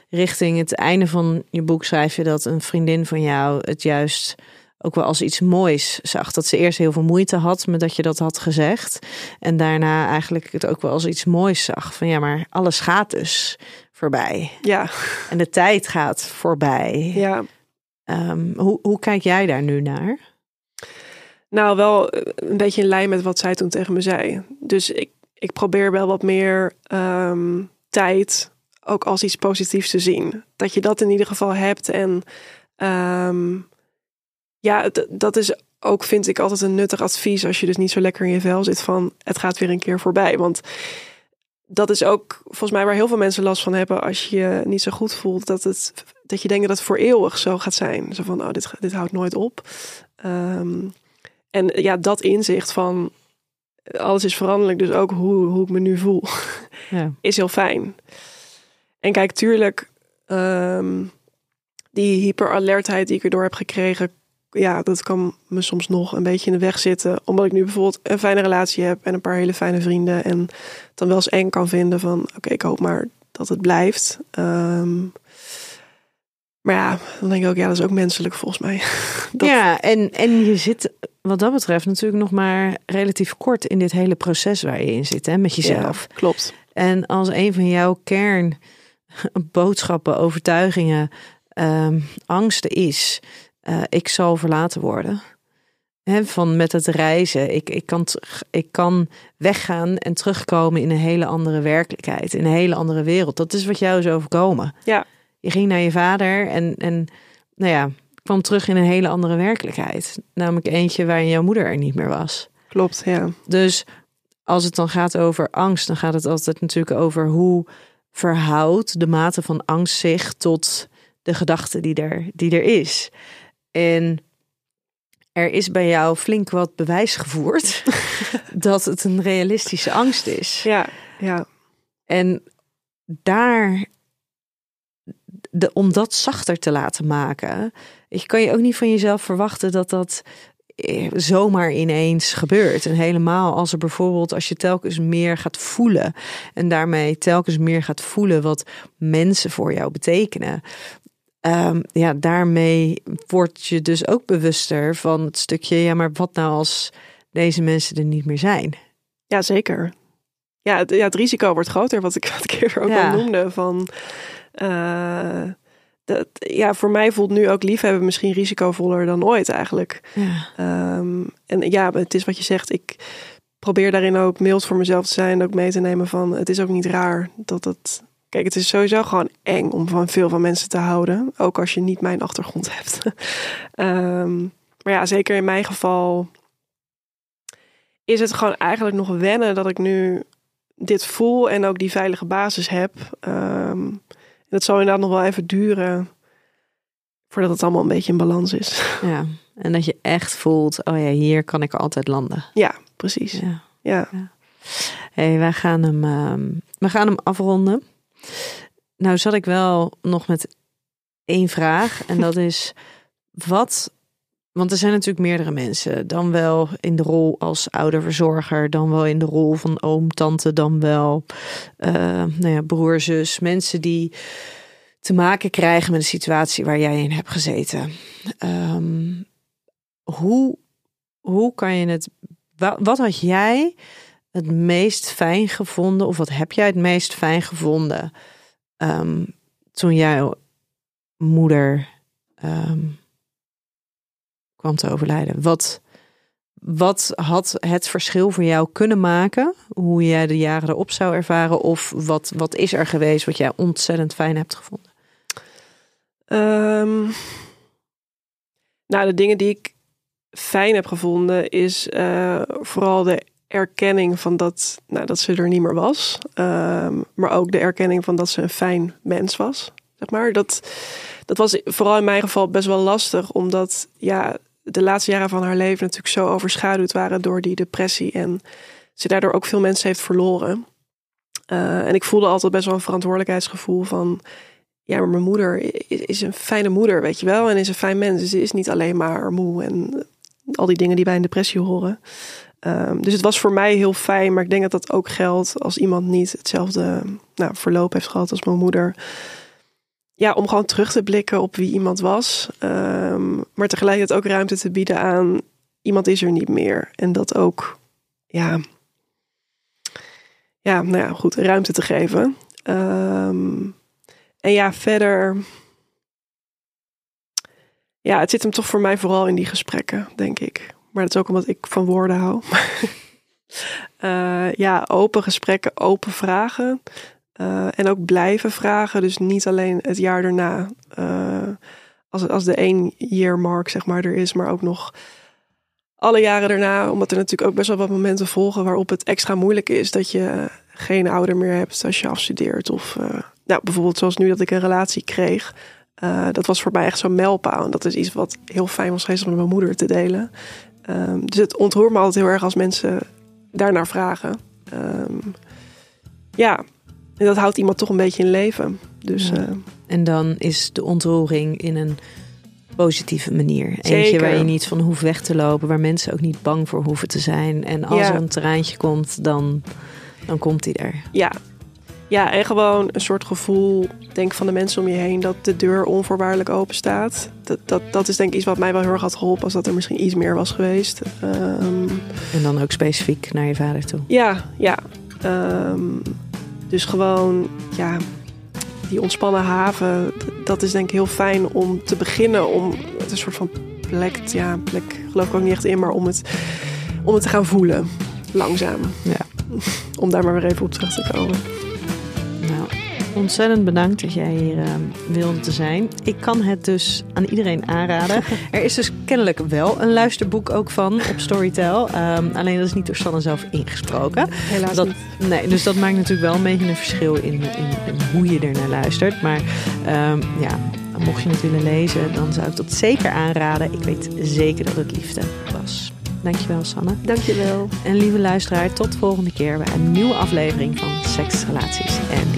Richting het einde van je boek schrijf je dat een vriendin van jou het juist ook wel als iets moois zag. Dat ze eerst heel veel moeite had met dat je dat had gezegd. En daarna eigenlijk het ook wel als iets moois zag. Van ja, maar alles gaat dus voorbij. Ja. En de tijd gaat voorbij. Ja. Um, hoe, hoe kijk jij daar nu naar? Nou, wel een beetje in lijn met wat zij toen tegen me zei. Dus ik, ik probeer wel wat meer um, tijd ook als iets positiefs te zien. Dat je dat in ieder geval hebt. En um, ja, dat is ook, vind ik, altijd een nuttig advies als je dus niet zo lekker in je vel zit van het gaat weer een keer voorbij. Want dat is ook volgens mij waar heel veel mensen last van hebben als je je niet zo goed voelt. Dat, het, dat je denkt dat het voor eeuwig zo gaat zijn. Zo van, oh, dit, dit houdt nooit op. Um, en ja, dat inzicht van alles is veranderlijk, dus ook hoe, hoe ik me nu voel, Ja. is heel fijn. En kijk, tuurlijk, ehm, die hyperalertheid die ik erdoor heb gekregen, ja, dat kan me soms nog een beetje in de weg zitten. Omdat ik nu bijvoorbeeld een fijne relatie heb en een paar hele fijne vrienden. En dan wel eens eng kan vinden van, oké, ik hoop maar dat het blijft. Ehm, maar ja, dan denk ik ook, ja, dat is ook menselijk volgens mij. Dat- Ja, en, en je zit wat dat betreft natuurlijk nog maar relatief kort in dit hele proces waar je in zit, hè, met jezelf. Ja, klopt. En als een van jouw kernboodschappen, overtuigingen, ehm, angsten is, eh, ik zal verlaten worden. Hè, van met het reizen, ik, ik, kan, ik kan weggaan en terugkomen in een hele andere werkelijkheid, in een hele andere wereld. Dat is wat jou is overkomen. Ja. Je ging naar je vader en, en nou ja, kwam terug in een hele andere werkelijkheid. Namelijk eentje waarin jouw moeder er niet meer was. Klopt, ja. Dus als het dan gaat over angst, dan gaat het altijd natuurlijk over hoe verhoudt de mate van angst zich tot de gedachte die er, die er is. En er is bij jou flink wat bewijs gevoerd dat het een realistische angst is. Ja, ja. En daar, de, om dat zachter te laten maken, ik kan je ook niet van jezelf verwachten dat dat eh, zomaar ineens gebeurt. En helemaal als er bijvoorbeeld, als je telkens meer gaat voelen en daarmee telkens meer gaat voelen wat mensen voor jou betekenen. Ehm, ja, daarmee word je dus ook bewuster van het stukje, ja, maar wat nou als deze mensen er niet meer zijn? Ja, zeker. Ja het, ja, het risico wordt groter, wat ik, wat ik eerder ook Ja. al noemde. Van, eh, dat, ja, voor mij voelt nu ook liefhebben misschien risicovoller dan ooit eigenlijk. Ja. Ehm, en ja, het is wat je zegt. Ik probeer daarin ook mild voor mezelf te zijn. Ook mee te nemen van, het is ook niet raar dat het... Kijk, het is sowieso gewoon eng om van veel van mensen te houden. Ook als je niet mijn achtergrond hebt. Ehm, maar ja, zeker in mijn geval is het gewoon eigenlijk nog wennen dat ik nu dit voel en ook die veilige basis heb. Ehm, het zal inderdaad nog wel even duren voordat het allemaal een beetje in balans is. Ja, en dat je echt voelt, oh ja, hier kan ik altijd landen. Ja, precies. Ja. Ja. hey, wij gaan hem, ehm, we gaan hem afronden. Nou zat ik wel nog met één vraag en dat is, wat, want er zijn natuurlijk meerdere mensen, dan wel in de rol als ouderverzorger, dan wel in de rol van oom, tante, dan wel eh, nou ja, broer, zus, mensen die te maken krijgen met de situatie waar jij in hebt gezeten. Ehm, hoe, hoe kan je het. wa- Wat had jij het meest fijn gevonden, of wat heb jij het meest fijn gevonden ehm, toen jouw moeder ehm, kwam te overlijden? Wat, wat had het verschil voor jou kunnen maken? Hoe jij de jaren erop zou ervaren? Of wat, wat is er geweest wat jij ontzettend fijn hebt gevonden? Ehm, nou, de dingen die ik fijn heb gevonden is eh, vooral de erkenning van dat, nou, dat ze er niet meer was. Ehm, maar ook de erkenning van dat ze een fijn mens was. Zeg maar. dat, dat was vooral in mijn geval best wel lastig, omdat ja, de laatste jaren van haar leven natuurlijk zo overschaduwd waren door die depressie. En ze daardoor ook veel mensen heeft verloren. Eh, en ik voelde altijd best wel een verantwoordelijkheidsgevoel van ja, maar mijn moeder is, is een fijne moeder, weet je wel. En is een fijn mens. Dus ze is niet alleen maar moe en al die dingen die bij een depressie horen. Ehm, dus het was voor mij heel fijn. Maar ik denk dat dat ook geldt als iemand niet hetzelfde nou, verloop heeft gehad als mijn moeder. Ja, om gewoon terug te blikken op wie iemand was. Ehm, maar tegelijkertijd ook ruimte te bieden aan iemand is er niet meer. En dat ook, ja, ja, nou ja, goed, ruimte te geven. Ehm, en ja, verder. Ja, het zit hem toch voor mij vooral in die gesprekken, denk ik. Maar dat is ook omdat ik van woorden hou. Eh, ja, open gesprekken, open vragen. Eh, en ook blijven vragen. Dus niet alleen het jaar daarna. eh, als, als de één year mark, zeg maar, er is. Maar ook nog alle jaren daarna. Omdat er natuurlijk ook best wel wat momenten volgen waarop het extra moeilijk is. Dat je geen ouder meer hebt als je afstudeert. Of eh, nou, bijvoorbeeld zoals nu dat ik een relatie kreeg. Dat was voor mij echt zo'n mijlpaal. En dat is iets wat heel fijn was geweest om met mijn moeder te delen. Um, dus het ontroert me altijd heel erg als mensen daarnaar vragen. Ehm, ja, en dat houdt iemand toch een beetje in leven. Dus, Ja. eh, En dan is de ontroering in een positieve manier. Eentje Zeker. waar je niet van hoeft weg te lopen, waar mensen ook niet bang voor hoeven te zijn. En als Ja. er een terreintje komt, dan, dan komt hij er. ja. ja, en gewoon een soort gevoel, denk van de mensen om je heen, dat de deur onvoorwaardelijk open staat. Dat, dat, dat is denk ik iets wat mij wel heel erg had geholpen als dat er misschien iets meer was geweest. Ehm, En dan ook specifiek naar je vader toe. Ja, ja. Ehm, dus gewoon, ja, die ontspannen haven, dat is denk ik heel fijn om te beginnen. Om het een soort van plek, ja, plek geloof ik ook niet echt in, maar om het, om het te gaan voelen. Langzaam. Ja. Om daar maar weer even op terug te komen. Nou, ontzettend bedankt dat jij hier ehm, wilde te zijn. Ik kan het dus aan iedereen aanraden. Er is dus kennelijk wel een luisterboek ook van op Storytel. Ehm, alleen dat is niet door Sanne zelf ingesproken. Helaas Dat, niet. nee, dus dat maakt natuurlijk wel een beetje een verschil in, in, in hoe je er naar luistert. Maar ehm, ja, mocht je het willen lezen, dan zou ik dat zeker aanraden. Ik weet zeker dat het liefde was. Dankjewel, Sanne. Dankjewel. En lieve luisteraar, tot volgende keer bij een nieuwe aflevering van Seks, Relaties en